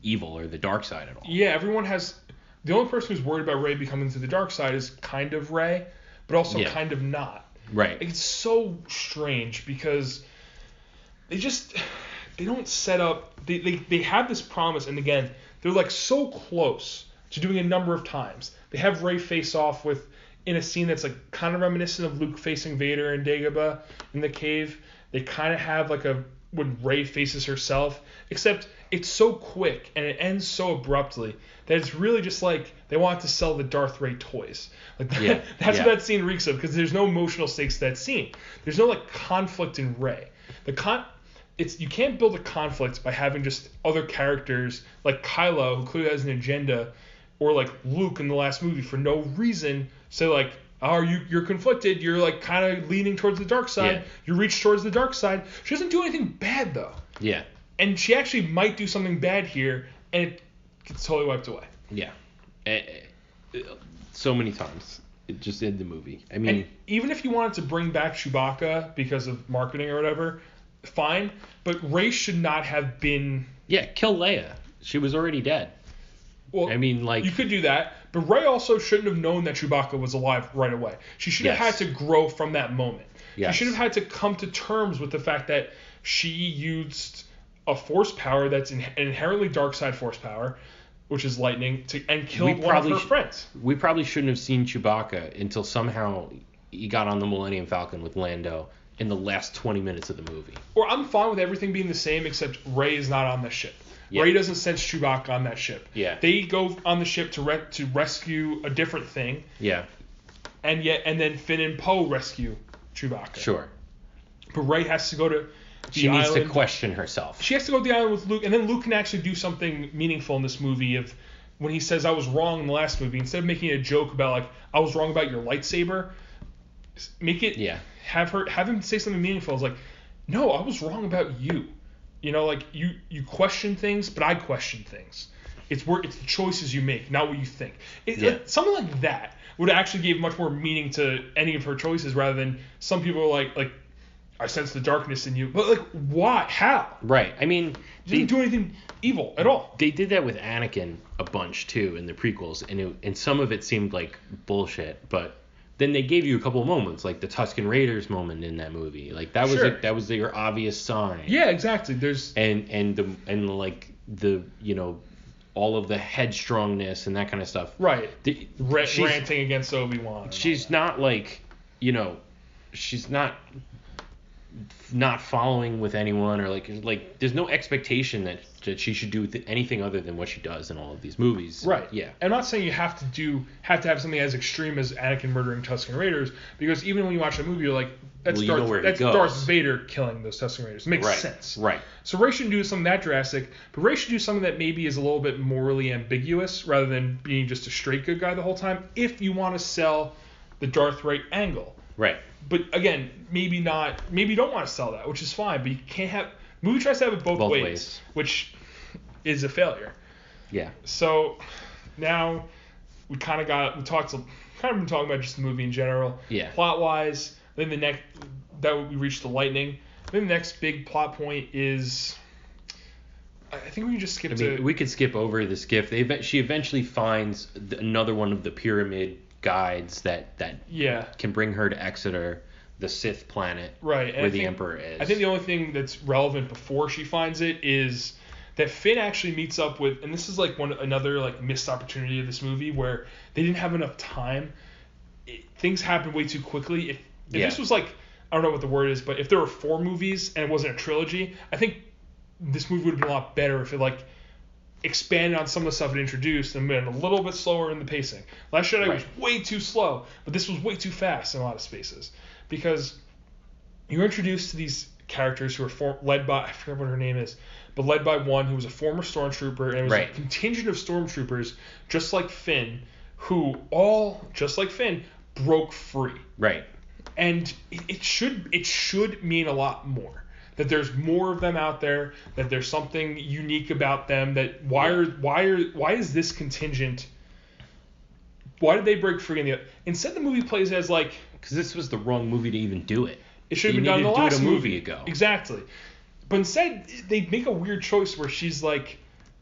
evil or the dark side at all. Yeah, everyone has. The only person who's worried about Rey becoming to the dark side is kind of Rey, but also Yeah. kind of not. Right. It's so strange because they just they don't set up they, they, they have this promise and again they're like so close to doing a number of times. They have Rey face off with in a scene that's like kind of reminiscent of Luke facing Vader and Dagobah in the cave. They kind of have like a when Rey faces herself, except it's so quick and it ends so abruptly that it's really just like they want to sell the Darth Rey toys. *laughs* Like that, Yeah, *laughs* that's yeah. what that scene reeks of because there's no emotional stakes to that scene. There's no like conflict in Rey. The con it's you can't build a conflict by having just other characters like Kylo who clearly has an agenda or like Luke in the last movie for no reason say like oh you you're conflicted you're like kind of leaning towards the dark side Yeah. you reach towards the dark side she doesn't do anything bad though Yeah. and she actually might do something bad here and it gets totally wiped away Yeah. So many times. It just in the movie. I mean, And even if you wanted to bring back Chewbacca because of marketing or whatever, fine. But Rey should not have been. yeah, kill Leia. She was already dead. Well, I mean, like, you could do that, but Rey also shouldn't have known that Chewbacca was alive right away. She should have had to grow from that moment. Yes. She should have had to come to terms with the fact that she used a force power that's in, an inherently dark side force power, which is lightning, to and killed one of her sh- friends. we probably shouldn't have seen Chewbacca until somehow he got on the Millennium Falcon with Lando in the last 20 minutes of the movie. Or I'm fine with everything being the same except Rey is not on the ship. Yeah. Rey doesn't sense Chewbacca on that ship. Yeah. They go on the ship to re- to rescue a different thing, Yeah, and yet and then Finn and Poe rescue Chewbacca. sure. But Rey has to go to the She needs island. to question herself. she has to go to the island with Luke, and then Luke can actually do something meaningful in this movie. Of when he says I was wrong in the last movie, instead of making a joke about like I was wrong about your lightsaber, make it Yeah. have her have him say something meaningful. It's like, no, I was wrong about you. You know, like you you question things, but I question things. It's where it's the choices you make, not what you think. It, Yeah. like, something like that would actually give much more meaning to any of her choices, rather than some people are like like I sense the darkness in you. But like, why? How? Right. I mean, He they, didn't do anything evil at all. they did that with Anakin a bunch too in the prequels, and it, and some of it seemed like bullshit, but then they gave you a couple of moments, like the Tusken Raiders moment in that movie. Like that was Sure. a, that was your obvious sign. Yeah, exactly. There's and and the and like the you know all of the headstrongness and that kind of stuff. right The- she's, ranting against Obi Wan. she's not like you know she's not not following with anyone or like like there's no expectation that, that she should do th- anything other than what she does in all of these movies. Right. Yeah. I'm not saying you have to do have to have something as extreme as Anakin murdering Tusken Raiders because even when you watch a movie, you're like, that's Well, Darth that's. Darth Vader killing those Tusken Raiders. It makes Right. sense. Right. So Rey shouldn't do something that drastic, but Rey should do something that maybe is a little bit morally ambiguous rather than being just a straight good guy the whole time. If you want to sell the Darth Rey angle. Right. But again, maybe not. Maybe you don't want to sell that, which is fine. But you can't have movie tries to have it both, Both ways, ways. which is a failure. Yeah. So now we kind of got we talked kind of been talking about just the movie in general. Yeah. Plot wise, then the next that we reached the lightning. Then the next big plot point is. I think we can just skip I to. mean, we could skip over this gift. They she eventually finds another one of the pyramid guides that that yeah. can bring her to Exegol, the Sith planet Right. where I the think- Emperor is. I think the only thing that's relevant before she finds it is that Finn actually meets up with, and this is like one another like missed opportunity of this movie where they didn't have enough time. It, things happen way too quickly. If, if Yeah. this was like I don't know what the word is, but if there were four movies and it wasn't a trilogy, I think this movie would have been a lot better if it like expanded on some of the stuff it introduced and been a little bit slower in the pacing. Last Jedi was way too slow, but this was way too fast in a lot of spaces because you're introduced to these characters who are for, led by *laughs* I forget what her name is, but led by one who was a former stormtrooper and it was Right. a contingent of stormtroopers just like Finn, who all just like Finn broke free right. and it, it should it should mean a lot more that there's more of them out there that there's something unique about them that why are why are why is this contingent why did they break free in the instead the movie plays as like Because this was the wrong movie to even do it. it should have been done in the needed to do it last a movie movie ago. exactly but instead they make a weird choice where she's like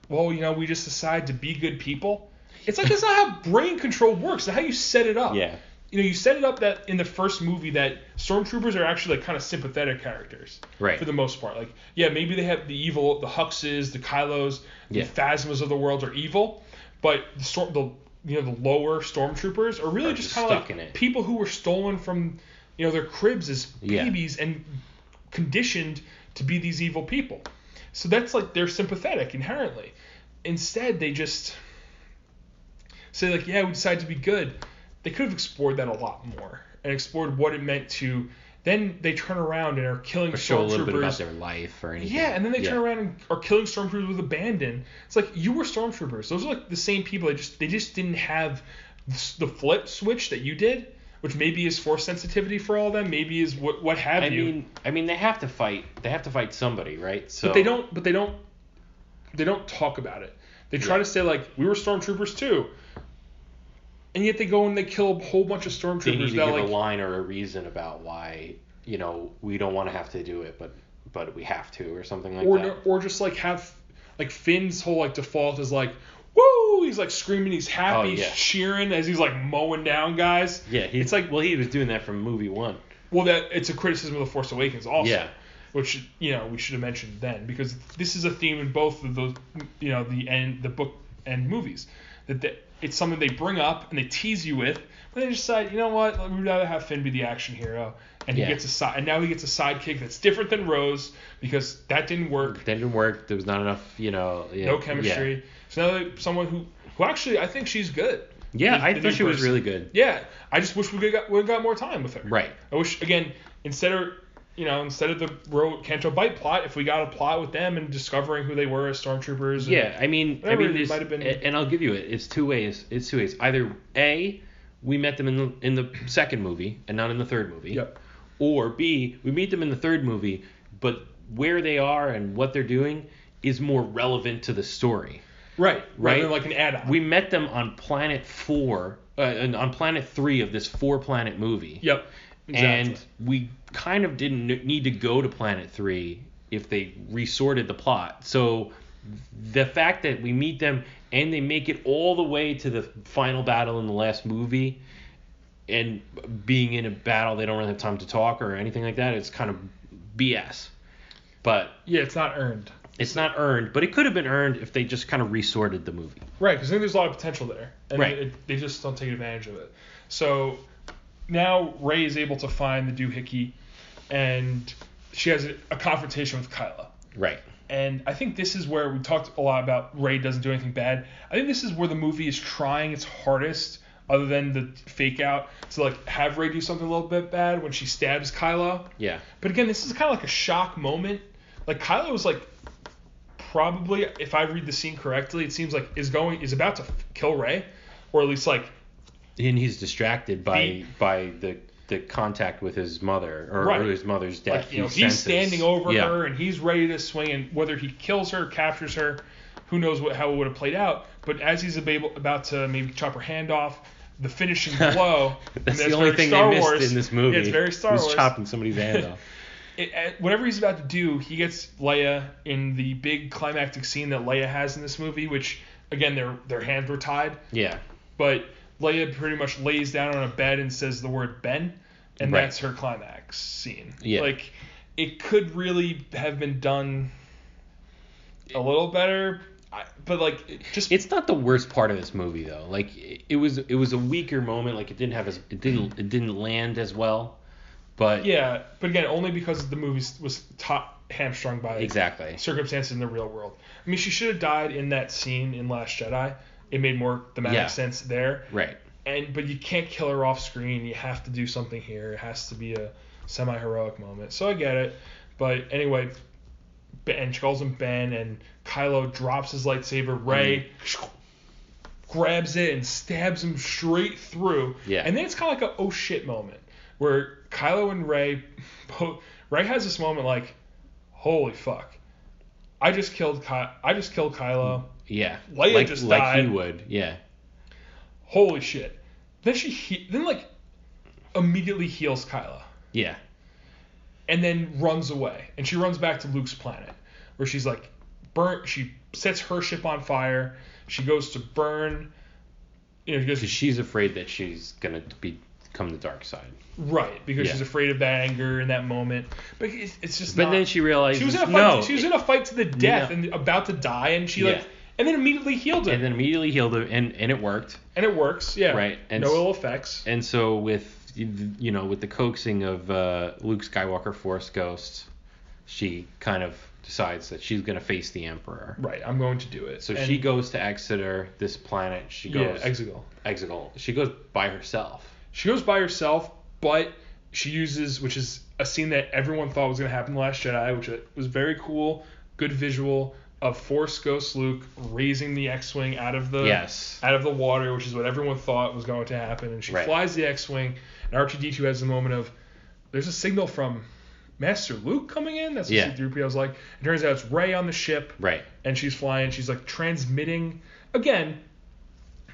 well you know we just decide to be good people it's like that's not how brain control works it's how you set it up Yeah. You know, you set it up that in the first movie that stormtroopers are actually like kind of sympathetic characters, Right. For the most part, like yeah, maybe they have the evil, the Huxes, the Kylos, the Yeah. Phasmas of the world are evil, but the storm, the you know, the lower stormtroopers are really Are just kind of like people who were stolen from, you know, their cribs as Yeah. babies and conditioned to be these evil people. So that's like they're sympathetic inherently. Instead, they just say like, yeah, we decided to be good. They could have explored that a lot more and explored what it meant to. Then they turn around and are killing Or show a little bit about their life or anything. Yeah, and then they Yeah. turn around and are killing stormtroopers with abandon. It's like you were stormtroopers. Those are like the same people. They just they just didn't have the flip switch that you did, which maybe is force sensitivity for all of them. Maybe is what what have I you. mean, I mean, they have to fight. They have to fight somebody, right? So But they don't. But they don't. They don't talk about it. They try Yeah. to say like we were stormtroopers too, and yet they go and they kill a whole bunch of stormtroopers. They need to that give like a line or a reason about why you know we don't want to have to do it, but but we have to or something like or that. or just like have like Finn's whole like default is like woo he's like screaming he's happy Oh, yeah. cheering as he's like mowing down guys. Yeah, he, It's like- well, he was doing that from movie one. Well, that it's a criticism of the Force Awakens also. Yeah. Which you know we should have mentioned then because this is a theme in both of those you know the end the book and movies that the, it's something they bring up and they tease you with but they just decide you know what we'd rather have Finn be the action hero and Yeah. he gets a side and now he gets a sidekick that's different than Rose because that didn't work That didn't work. There was not enough, you know. Yeah, no chemistry so now they- someone who who actually I think she's good Yeah, The- I the thought she was really good. yeah I just wish we could got we got more time with her Right. I wish again instead of you know instead of the Ro Canto Bight plot, if we got a plot with them and discovering who they were as stormtroopers. Yeah, I mean, I mean, there's- might have been- and I'll give you it. It's two ways. It's two ways. Either a, we met them in the in the second movie and not in the third movie. Yep. Or b, we meet them in the third movie, but where they are and what they're doing is more relevant to the story. Right. Right. like an add-on. We met them on planet four, uh, and on planet three of this four planet movie. Yep. Exactly. And we kind of didn't need to go to Planet 3 if they resorted the plot. So the fact that we meet them and they make it all the way to the final battle in the last movie and being in a battle they don't really have time to talk or anything like that, it's kind of BS. But yeah, it's not earned. it's not earned, but it could have been earned if they just kind of resorted the movie. Right, because I think there's a lot of potential there, and Right. it, they just don't take advantage of it. So now Rey is able to find the doohickey, and she has a, a confrontation with Kylo. Right. And I think this is where we talked a lot about Rey doesn't do anything bad. I think this is where the movie is trying its hardest, other than the fake out, to like have Rey do something a little bit bad when she stabs Kylo. Yeah. But again, this is kind of like a shock moment. Like Kylo was like probably, if I read the scene correctly, it seems like is going is about to f- kill Rey, or at least like And he's distracted by He- by the the contact with his mother or, Right. or his mother's death. like you know he's standing over yeah. her and he's ready to swing, and whether he kills her, captures her, who knows what how it would have played out. But as he's able, about to maybe chop her hand off, the finishing *laughs* blow. That's and the only thing Star they missed Wars. in this movie. Yeah, it's very Star was Wars. chopping somebody's hand *laughs* off. It, uh, whatever he's about to do, he gets Leia in the big climactic scene that Leia has in this movie, which again their their hands were tied, Yeah. but Leia pretty much lays down on a bed and says the word Ben, and Right. that's her climax scene. Yeah. Like it could really have been done a little better, I, but like just It's not the worst part of this movie though. Like it, it was it was a weaker moment. Like it didn't have as it didn't it didn't land as well. But yeah, but again only because the movie was top hamstrung by exactly. circumstances in the real world. I mean, she should have died in that scene in Last Jedi. It made more thematic Yeah. sense there. Right. And but you can't kill her off screen. You have to do something here. It has to be a semi heroic moment. So I get it. But anyway, Ben she calls him Ben, and Kylo drops his lightsaber. Rey mm. grabs it and stabs him straight through. Yeah. And then it's kind of like a oh shit moment where Kylo and Rey, both, Rey has this moment like, holy fuck, I just killed Ky- I just killed Kylo. Yeah. Leia like, just like he would. Yeah. Holy shit. Then she he- then like immediately heals Kylo Yeah. and then runs away. And she runs back to Luke's planet where she's like burnt she sets her ship on fire. She goes to burn you know, she goes Because she's afraid that she's gonna be become the dark side. right because Yeah. she's afraid of that anger in that moment. But it's, it's just But not, then she realizes she was in a fight no. she was in a fight to the death No. and about to die and she Yeah. like and then immediately healed him. and then immediately healed her, and and it worked. and it works, yeah. Right, and no ill effects. And so with you know with the coaxing of uh, Luke Skywalker Force Ghost, she kind of decides that she's gonna face the Emperor. Right, I'm going to do it. So And- she goes to Exegol, this planet. She goes yeah, Exegol. Exegol. She goes by herself. She goes by herself, but she uses, which is a scene that everyone thought was going to happen in The Last Jedi, which was very cool, good visual of Force Ghost Luke raising the X-wing out of the Yes. out of the water, which is what everyone thought was going to happen. And she Right. flies the X-wing, and R2D2 has the moment of, there's a signal from Master Luke coming in. That's what Yeah. C-3PO was like. It turns out it's Rey on the ship Right. and she's flying. She's like transmitting again,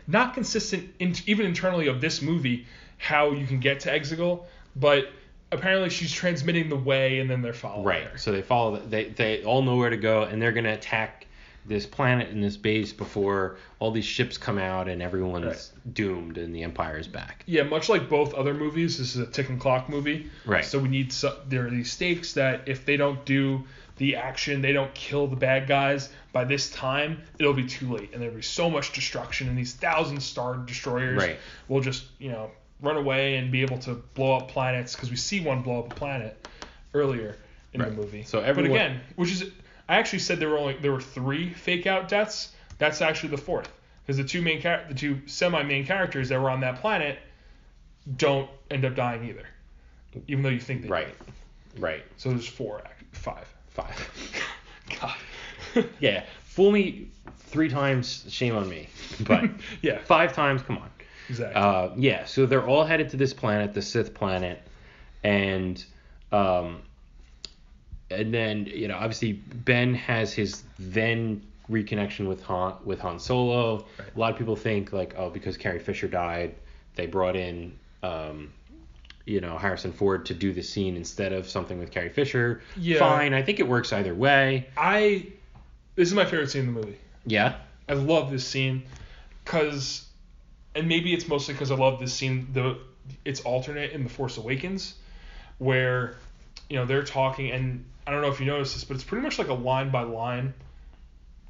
not consistent in, even internally of this movie how you can get to Exegol, but apparently she's transmitting the way, and then they're following Right. her. So they follow. They they all know where to go, and they're gonna attack this planet and this base before all these ships come out and everyone's Right. doomed and the Empire is back. Yeah, much like both other movies, this is a tick and clock movie. Right. So we need so, there are these stakes that if they don't do the action, they don't kill the bad guys by this time, it'll be too late, and there'll be so much destruction, and these thousand star destroyers Right. will just you know run away and be able to blow up planets because we see one blow up a planet earlier in Right. the movie. So everyone- but again, which is I actually said there were only there were three fake out deaths. That's actually the fourth because the two main char- the two semi main characters that were on that planet don't end up dying either, even though you think they did. Right. Right. So there's four, five. Five. *laughs* God. yeah. Fool me three times, shame on me. But *laughs* yeah, five times, come on. Exactly. Uh, yeah, so they're all headed to this planet, the Sith planet, and um, and then you know obviously Ben has his then reconnection with Han with Han Solo. Right. A lot of people think like oh because Carrie Fisher died, they brought in um, you know Harrison Ford to do the scene instead of something with Carrie Fisher. Yeah. Fine, I think it works either way. I this is my favorite scene in the movie. Yeah. I love this scene because, and maybe it's mostly because I love this scene. The it's alternate in the Force Awakens, where you know they're talking, and I don't know if you noticed this, but it's pretty much like a line by line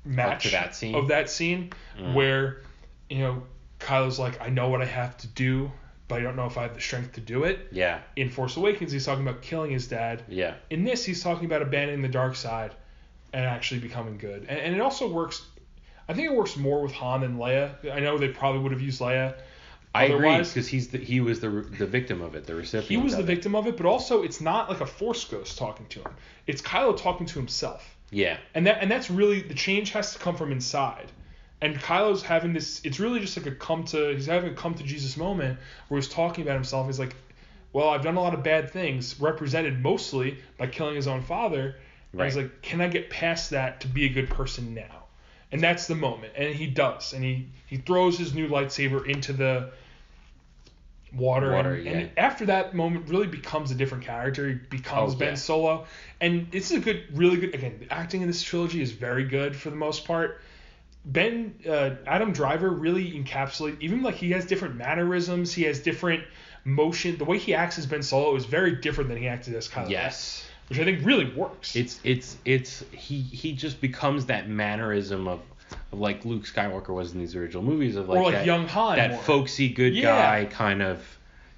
match that scene? of that scene Mm. where you know Kylo's like, I know what I have to do, but I don't know if I have the strength to do it. Yeah. In Force Awakens, he's talking about killing his dad. Yeah. In this, he's talking about abandoning the dark side and actually becoming good. And, and it also works. I think it works more with Han than Leia. I know they probably would have used Leia. I agree because he's the, he was the the victim of it, the recipient. He was the it. victim of it, but also it's not like a Force ghost talking to him. It's Kylo talking to himself. Yeah. And that and that's really the change has to come from inside. And Kylo's having this it's really just like a come to he's having a come to Jesus moment where he's talking about himself. He's like, Well, I've done a lot of bad things, represented mostly by killing his own father. And he's like, Can I get past that to be a good person now? And that's the moment, and he does, and he he throws his new lightsaber into the water, Water, and, yeah. and after that moment, really becomes a different character. He becomes Oh, Ben yeah. Solo, and this is a good, really good. Again, the acting in this trilogy is very good for the most part. Ben uh, Adam Driver really encapsulates even like he has different mannerisms, he has different motion. The way he acts as Ben Solo is very different than he acted as Kylo Yes. Which I think really works. It's it's it's he he just becomes that mannerism of, of like Luke Skywalker was in these original movies of like, or like that, young Han. that more. folksy good Yeah. guy kind of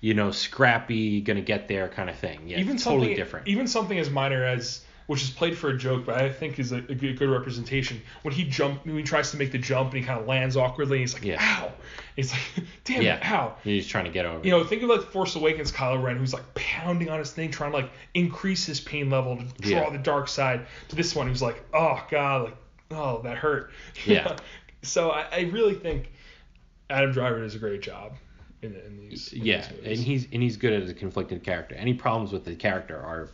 you know scrappy gonna get there kind of thing. Yeah, even totally different. Even something as minor as which is played for a joke, but I think is a, a good, good representation. When he jump, when he tries to make the jump and he kind of lands awkwardly, and he's like, Yeah. "Ow!" He's like, *laughs* "Damn yeah, it, ow!" He's trying to get over. You know, think of like Force Awakens Kylo Ren, who's like pounding on his thing, trying to like increase his pain level to draw Yeah. the dark side. To this one, who's like, "Oh God, like, oh that hurt." *laughs* Yeah. so I, I really think Adam Driver does a great job in, in these. in yeah, and he's and he's good as a conflicted character. Any problems with the character are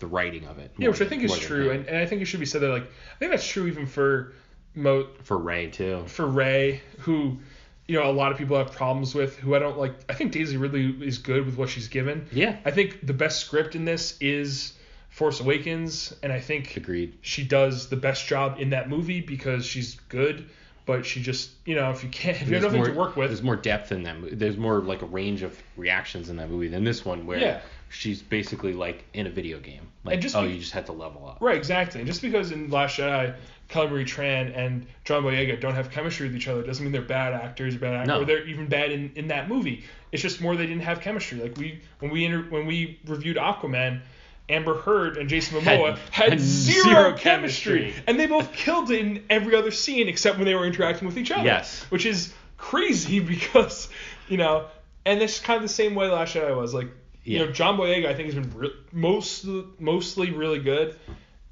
the writing of it. Yeah, which I think is true, and, and I think it should be said that like I think that's true even for Mo for Rey too. for Rey, who you know a lot of people have problems with, who I don't like. I think Daisy Ridley is good with what she's given. Yeah, I think the best script in this is Force Awakens, and I think agreed. she does the best job in that movie because she's good. But she just, you know, if you can't, if you have nothing more, to work with, There's more depth in that. There's more like a range of reactions in that movie than this one, where Yeah. She's basically like in a video game. Like, just oh, you just had to level up. Right, exactly. And just because in Last Jedi, Kelly Tran and John Boyega don't have chemistry with each other doesn't mean they're bad actors or bad actors, No. or they're even bad in, in that movie. It's just more they didn't have chemistry. Like we when we inter- when we reviewed Aquaman, Amber Heard and Jason Momoa had, had zero, zero chemistry. chemistry. and they both killed it in every other scene except when they were interacting with each other. Yes. which is crazy *laughs* because you know, and it's kind of the same way Last Jedi was. Like you know, John Boyega I think has been re- most mostly really good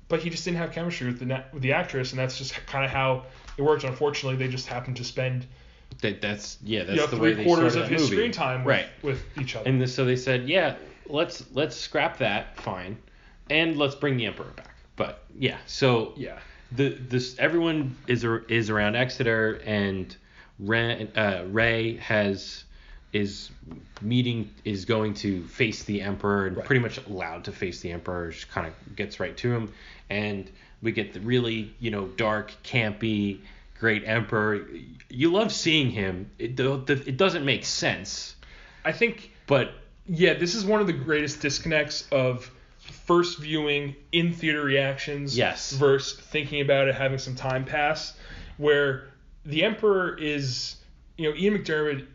but he just didn't have chemistry with the na- with the actress, and that's just kind of how it worked. Unfortunately, they just happened to spend That that's yeah, that's you know, the way three they quarters of his movie. screen time with, right? with each other. And this, so they said, yeah, let's let's scrap that, fine, and let's bring the Emperor back. But yeah, so yeah, the this everyone is is around Exegol and Rey, uh, Rey has is meeting is going to face the emperor and Right. pretty much allowed to face the emperor. She kind of gets right to him, and we get the really you know dark, campy, great emperor. You love seeing him. It the, the, it doesn't make sense, I think but yeah, this is one of the greatest disconnects of first viewing in theater reactions Yes. versus thinking about it having some time pass where the emperor is you know Ian McDiarmid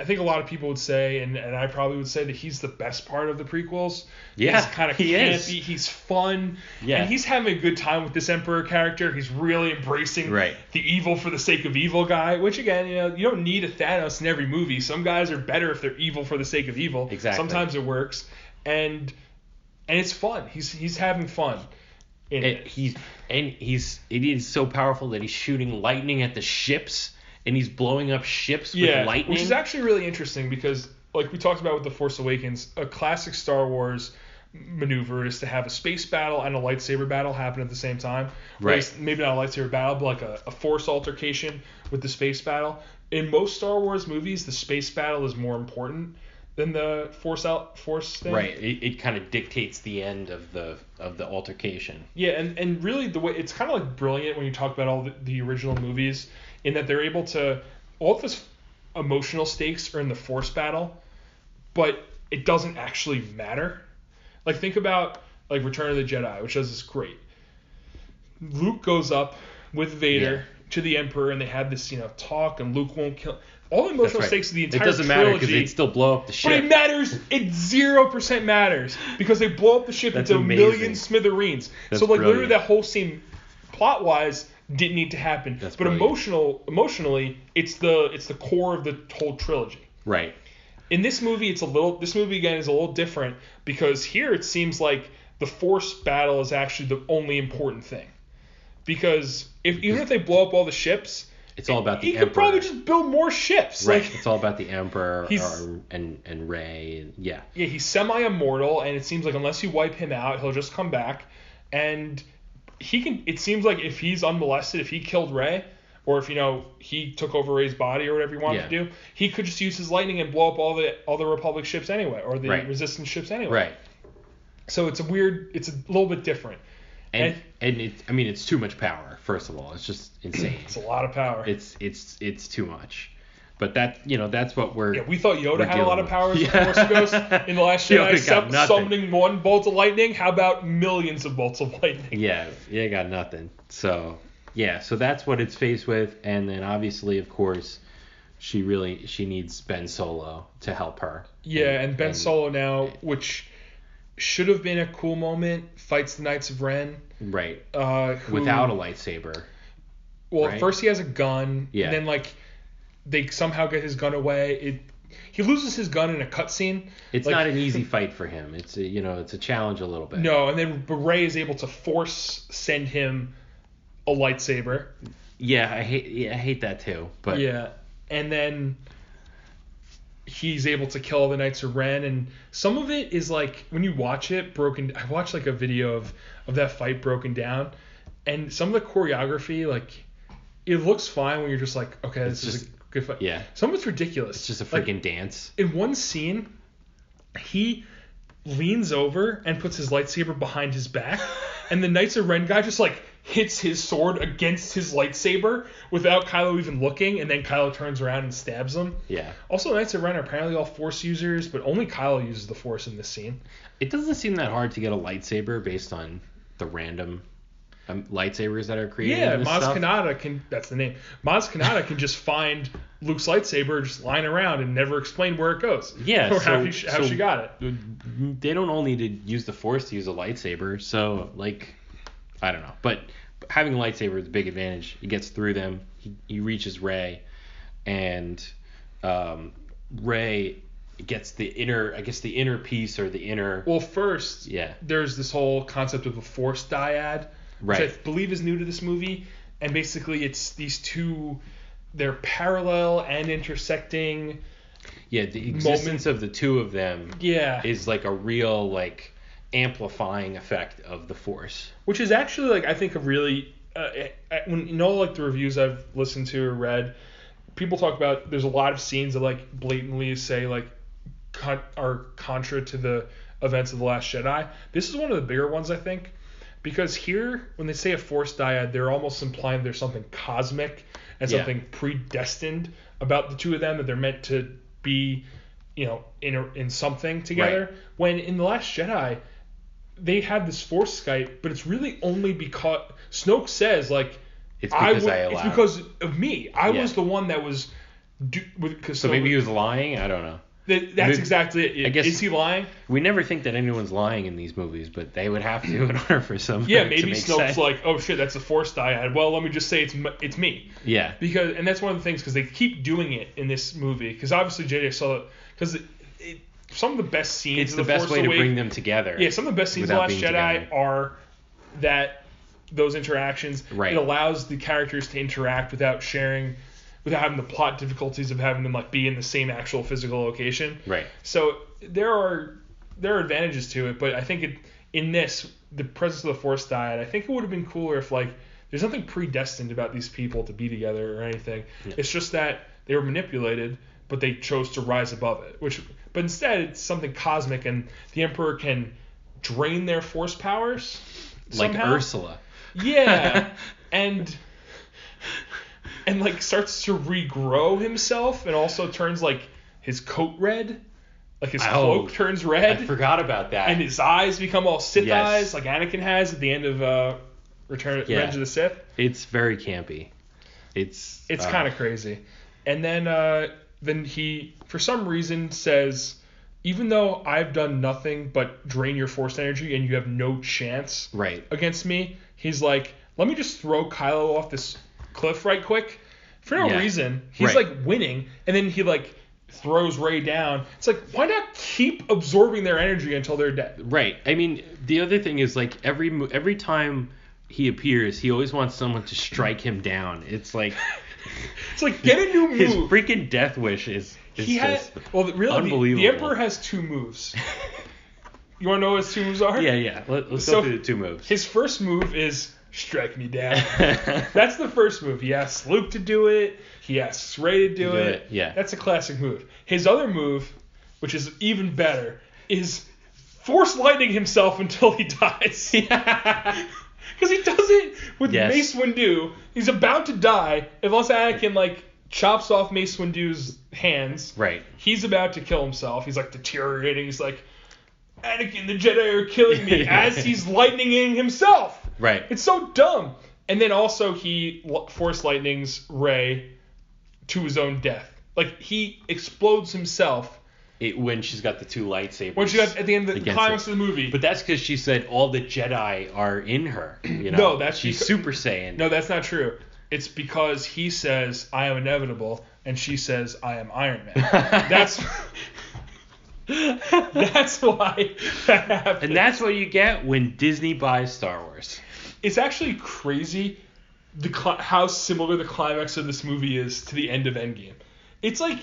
I think a lot of people would say and, and I probably would say that he's the best part of the prequels. Yeah, he's kind of he campy, is. he's fun, Yeah. and he's having a good time with this emperor character. He's really embracing Right. the evil for the sake of evil guy, which again, you know, you don't need a Thanos in every movie. Some guys are better if they're evil for the sake of evil. Exactly. Sometimes it works, and and it's fun. He's he's having fun. And it. he's and he's it is so powerful that he's shooting lightning at the ships and he's blowing up ships yeah, with lightning. which is actually really interesting because, like we talked about with the Force Awakens, a classic Star Wars maneuver is to have a space battle and a lightsaber battle happen at the same time. Whereas Maybe not a lightsaber battle, but like a, a force altercation with the space battle. In most Star Wars movies, the space battle is more important than the force out force thing. Right. It, it kind of dictates the end of the of the altercation. Yeah, and, and really the way it's kind of like brilliant when you talk about all the, the original movies in that they're able to all of this emotional stakes are in the force battle, but it doesn't actually matter. Like think about like Return of the Jedi, which does this great. Luke goes up with Vader Yeah. to the Emperor, and they have this you know talk, and Luke won't kill. All the emotional right. stakes of the entire it doesn't matter because they'd still blow up the ship. but it matters. It zero percent matters because they blow up the ship That's into a million smithereens. That's so like literally that whole scene, plot wise, didn't need to happen. That's but brilliant. emotional, emotionally, it's the it's the core of the whole trilogy. Right. In this movie, it's a little. This movie again is a little different because here it seems like the force battle is actually the only important thing. Because if even if they blow up all the ships, It's all about the he emperor. could probably just build more ships. right. Like it's all about the emperor *laughs* He's- or, and and Rey. And, yeah. yeah, he's semi-immortal, and it seems like unless you wipe him out, he'll just come back. And he can. It seems like if he's unmolested, if he killed Rey, or if you know he took over Rey's body or whatever he wanted Yeah. to do, he could just use his lightning and blow up all the all the Republic ships anyway, or the Right. Resistance ships anyway. Right. So it's a weird. It's a little bit different. And And- and it I mean it's too much power. First of all, it's just insane. It's a lot of power. it's it's it's too much. But that you know that's what we're yeah, we thought Yoda had a lot of powers with. a Force Ghost in the Last *laughs* Jedi, nothing. summoning one bolt of lightning. How about millions of bolts of lightning? Yeah, yeah, got nothing. So yeah, so that's what it's faced with, and then obviously, of course, she really she needs Ben Solo to help her. Yeah, and Ben Solo now, which should have been a cool moment, fights the Knights of Ren. right Uh, who, without a lightsaber. well, right? first he has a gun, Yeah. and then like they somehow get his gun away. It he loses his gun in a cutscene. It's Like- not an easy fight for him. It's a, you know it's a challenge a little bit. No, and then Rey is able to force send him a lightsaber. Yeah, I hate yeah, I hate that too. But yeah, and then he's able to kill the Knights of Ren, and some of it is like when you watch it broken. I watched like a video of of that fight broken down, and some of the choreography like it looks fine when you're just like, okay, this It's is a good fight. yeah, Some of it's ridiculous. it's just a Like, freaking dance. in one scene, he leans over and puts his lightsaber behind his back, *laughs* and the Knights of Ren guy just like hits his sword against his lightsaber without Kylo even looking, and then Kylo turns around and stabs him. Yeah, Also, Knights of Ren are apparently all Force users, but only Kylo uses the Force in this scene. it doesn't seem that hard to get a lightsaber based on the random um, lightsabers that are created. Yeah, Maz stuff. Kanata can. That's the name. Maz Kanata can just find Luke's lightsaber just lying around and never explain where it goes. *laughs* Yeah, or how, she, how so- she got it. they don't all need to use the force to use a lightsaber so like i don't know but having a lightsaber is a big advantage he gets through them he, he reaches Rey and um, Rey gets the inner i guess the inner piece or the inner Well, first, yeah there's this whole concept of a force dyad, which Right. I believe is new to this movie, and basically it's these two, they're parallel and intersecting. yeah the existence of the two of them Yeah, is like a real like amplifying effect of the force which is actually like I think a really uh, uh, when you know like the reviews I've listened to or read, people talk about there's a lot of scenes that like blatantly say like con- are contra to the events of the Last Jedi. This is one of the bigger ones I think because here when they say a force dyad, they're almost implying there's something cosmic and Yeah. something predestined about the two of them that they're meant to be, you know, in a, in something together. When in the Last Jedi, they have this force Skype, but it's really only because Snoke says like it's because wa- I, it's because of me. I Yeah. was the one that was. Do, with, so maybe he was lying i don't know that, that's exactly it. I guess- is he lying? We never think that anyone's lying in these movies, but they would have to in order for some. Yeah, maybe Snoke's like, oh shit, that's a force dyad. Well, let me just say it's m- it's me Yeah, because, and that's one of the things because they keep doing it in this movie because obviously JJ saw because it, it, some of the best scenes. it's of the the best Force way to bring them together. Yeah, some of the best scenes of without Last Jedi together. are that those interactions. Right. It allows the characters to interact without sharing, without having the plot difficulties of having them like be in the same actual physical location. Right. So there are there are advantages to it, but I think it in this the presence of the Force dyad. I think it would have been cooler if like there's nothing predestined about these people to be together or anything. It's just that they were manipulated, but they chose to rise above it. Which, but instead it's something cosmic, and the Emperor can drain their Force powers. like. Ursula. Yeah, *laughs* and and like starts to regrow himself, and also turns like his coat red, like his Oh, cloak turns red. I forgot about that. and his eyes become all Sith Yes. eyes, like Anakin has at the end of uh, Return Yeah. Revenge of the Sith. it's very campy. It's It's uh, kind of crazy. And then uh, then he for some reason says, even though I've done nothing but drain your force energy and you have no chance right. against me, he's like, let me just throw Kylo off this cliff right quick. For no Yeah. reason, he's Right. like winning, and then he like throws Rey down. It's like, why not keep absorbing their energy until they're dead? Right. I mean, the other thing is like every every time he appears, he always wants someone to strike him down. It's like *laughs* It's like get a new move. his freaking death wish is, is he just well, really, the, the unbelievable. Emperor has two moves. *laughs* You want to know what his two moves are? Yeah, yeah. Let, let's So- go through the two moves. His first move is strike me down. *laughs* That's the first move. He asks Luke to do it. He asks Rey to do, Do it. it, yeah. That's a classic move. His other move, which is even better, is force lightning himself *laughs* until he dies. *laughs* Because he does it with Yes. Mace Windu. He's about to die unless Anakin like chops off Mace Windu's hands. right. He's about to kill himself. He's like deteriorating. He's like, Anakin, the Jedi are killing me as he's lightninging himself. Right. It's so dumb. And then also he force lightnings Rey to his own death. Like he explodes himself It, when she's got the two lightsabers. when she got at the end of the climax her. of the movie. But that's because she said all the Jedi are in her. You know. No, that's she's because- Super Saiyan. no, that's not true. It's because he says I am inevitable and she says I am Iron Man. *laughs* That's that's why that happened. And that's what you get when Disney buys Star Wars. It's actually crazy the cli- how similar the climax of this movie is to the end of Endgame. It's like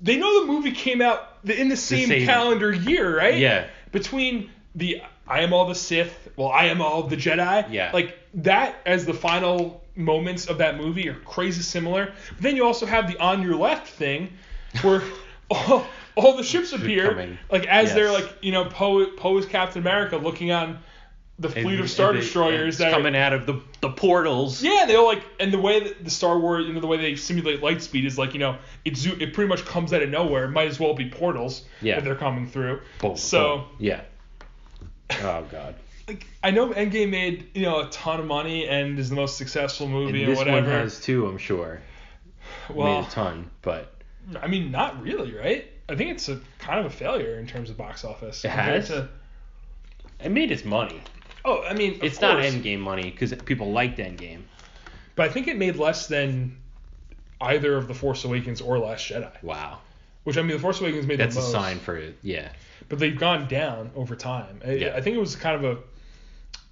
they know the movie came out in the same, same- calendar year, right? Yeah. Between the I am all the Sith, well, I am all the Jedi. Yeah. Like that as the final moments of that movie are crazy similar. But then you also have the on your left thing, where *laughs* all, all the ships appear, like as they're like you know Poe Poe is Captain America looking on the fleet of Star Destroyers that are- coming out of the the portals. yeah, they all like, and the way that the Star Wars, you know, the way they simulate light speed is like, you know, it zo- it pretty much comes out of nowhere. It might as well be portals Yeah. that they're coming through. Boom, so, boom. yeah. Oh god. *laughs* like, I know Endgame made you know a ton of money and is the most successful movie and, this whatever. one has too, I'm sure. well, Made a ton, but I mean, not really, right? I think it's a kind of a failure in terms of box office. It has? To, it made its money. Oh, I mean, It's not course, Endgame money because people liked Endgame. but I think it made less than either of the Force Awakens or Last Jedi. Wow. Which I mean, the Force Awakens made That's the a sign for it. Yeah. but they've gone down over time. I, Yeah. I think it was kind of a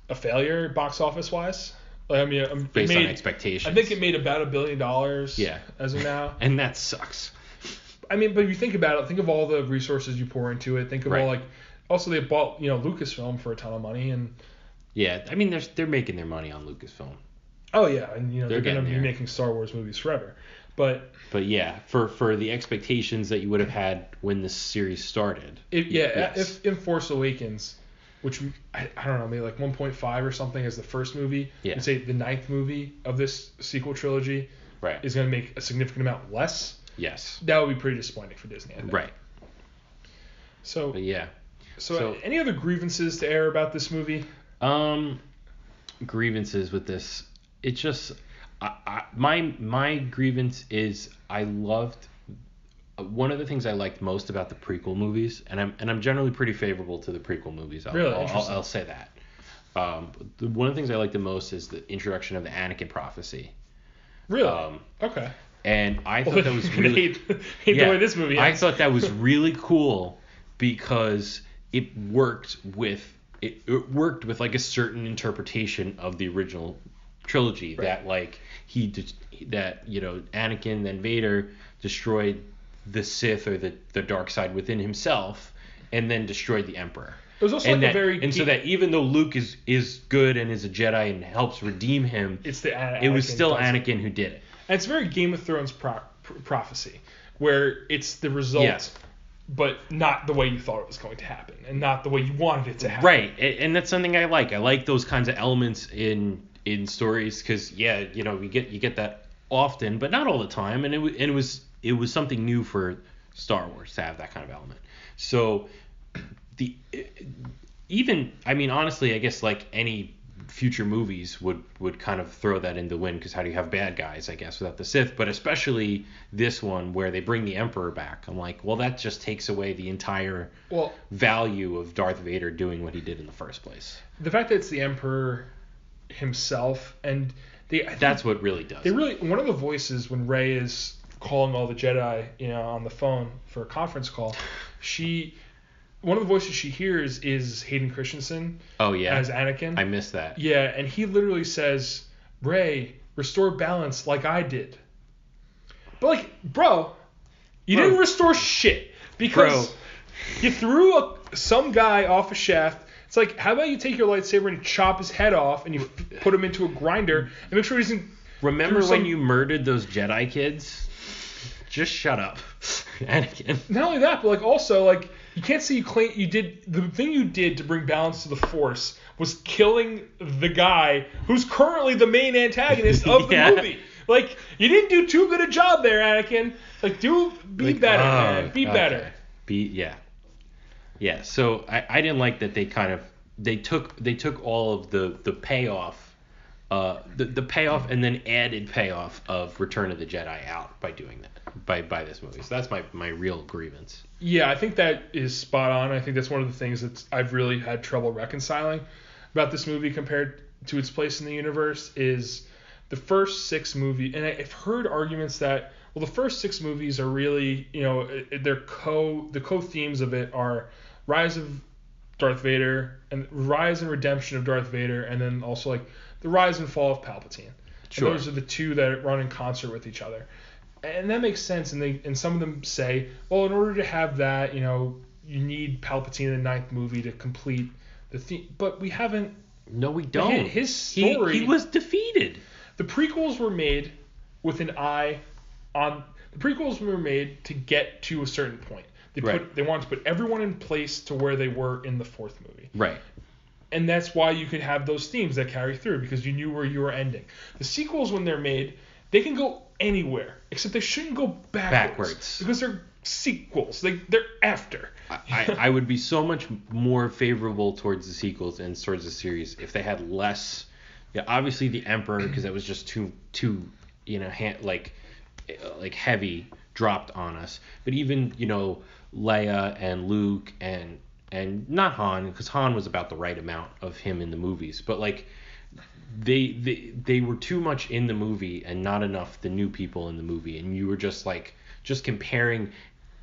a failure box office wise. Like, I mean, um, Based made, on expectations. I think it made about a billion dollars. Yeah. As of now. *laughs* and that sucks. I mean, but if you think about it, think of all the resources you pour into it. Think of all like. Also, they bought you know Lucasfilm for a ton of money, and Yeah, I mean they're they're making their money on Lucasfilm. oh yeah, and you know They're they're, gonna be making Star Wars movies forever. But But yeah, for for the expectations that you would have had when this series started. if yeah, Yes. if in Force Awakens, which I, I don't know, maybe like 1.5 or something as the first movie, Yeah. and say the ninth movie of this sequel trilogy Right. is going to make a significant amount less, yes. that would be pretty disappointing for Disney. Right. So, But yeah. so, so- any other grievances to air about this movie? Um, grievances with this. It just, I, I, my my grievance is I loved. One of the things I liked most about the prequel movies, and I'm and I'm generally pretty favorable to the prequel movies. I'll, Really? I'll, I'll. I'll say that. Um, the, one of the things I like the most is the introduction of the Anakin prophecy. Really? Um, okay. and I Well, *laughs* thought that was really hate, hate the way this movie I thought that was really cool because it worked with it, it worked with like a certain interpretation of the original trilogy Right. that like he that you know Anakin then Vader destroyed the Sith or the the dark side within himself and then destroyed the Emperor. It was also and like a that, very and so that even though Luke is is good and is a Jedi and helps redeem him, It's the Ana- it was Anakin still. Anakin who did it. And it's very Game of Thrones pro- pr- prophecy, where it's the result. But not the way you thought it was going to happen, and not the way you wanted it to happen. Right, and that's something I like. I like those kinds of elements in in stories because yeah, you know, you get you get that often, but not all the time. And it and it was it was something new for Star Wars to have that kind of element. So the even I mean honestly, I guess like any future movies would would kind of throw that in the wind because how do you have bad guys I guess without the Sith but especially this one where they bring the Emperor back I'm like well that just takes away the entire Well, value of Darth Vader doing what he did in the first place. the fact that it's the Emperor himself, and they That's what really does. they it. really one of the voices when Rey is calling all the Jedi, you know, on the phone for a conference call, she one of the voices she hears is Hayden Christensen oh yeah, as Anakin. I missed that. Yeah, and he literally says, "Rey, restore balance like I did." But like, bro, you Bro. didn't restore shit because Bro. You threw a, some guy off a shaft. It's like, how about you take your lightsaber and chop his head off, and you f- put him into a grinder, and make sure he doesn't. Remember when some- you murdered those Jedi kids? Just shut up, *laughs* Anakin. Not only that, but like also like you can't say you claim you did the thing you did to bring balance to the Force was killing the guy who's currently the main antagonist of the *laughs* Yeah. movie. Like you didn't do too good a job there, Anakin. Like do be Like, better, oh, man. Be okay. better. Be yeah, yeah. So I, I didn't like that they kind of they took they took all of the the payoff, uh, the the payoff and then added payoff of Return of the Jedi out by doing that by by this movie. So that's my my real grievance. Yeah, I think that is spot on. I think that's one of the things that I've really had trouble reconciling about this movie compared to its place in the universe is the first six movie, and I've heard arguments that well, the first six movies are really, you know, they're co the co themes of it are Rise of Darth Vader and Rise and Redemption of Darth Vader, and then also like the Rise and Fall of Palpatine. Sure. And those are the two that run in concert with each other and that makes sense. And they and some of them say, well, in order to have that, you know, you need Palpatine in the ninth movie to complete the theme. But we haven't. No, we don't. his He- story- he was defeated. The prequels were made with an eye on. The prequels were made to get to a certain point. They Right. put they wanted to put everyone in place to where they were in the fourth movie. Right. And that's why you could have those themes that carry through because you knew where you were ending. The sequels, when they're made, they can go anywhere except they shouldn't go backwards, Backwards. because they're sequels. They they're after. I, I would be so much more favorable towards the sequels and towards the series if they had less. Yeah, obviously the Emperor because that was just too too you know ha- like like heavy dropped on us. But even you know Leia and Luke and and not Han because Han was about the right amount of him in the movies, but like they they they were too much in the movie and not enough the new people in the movie and you were just like just comparing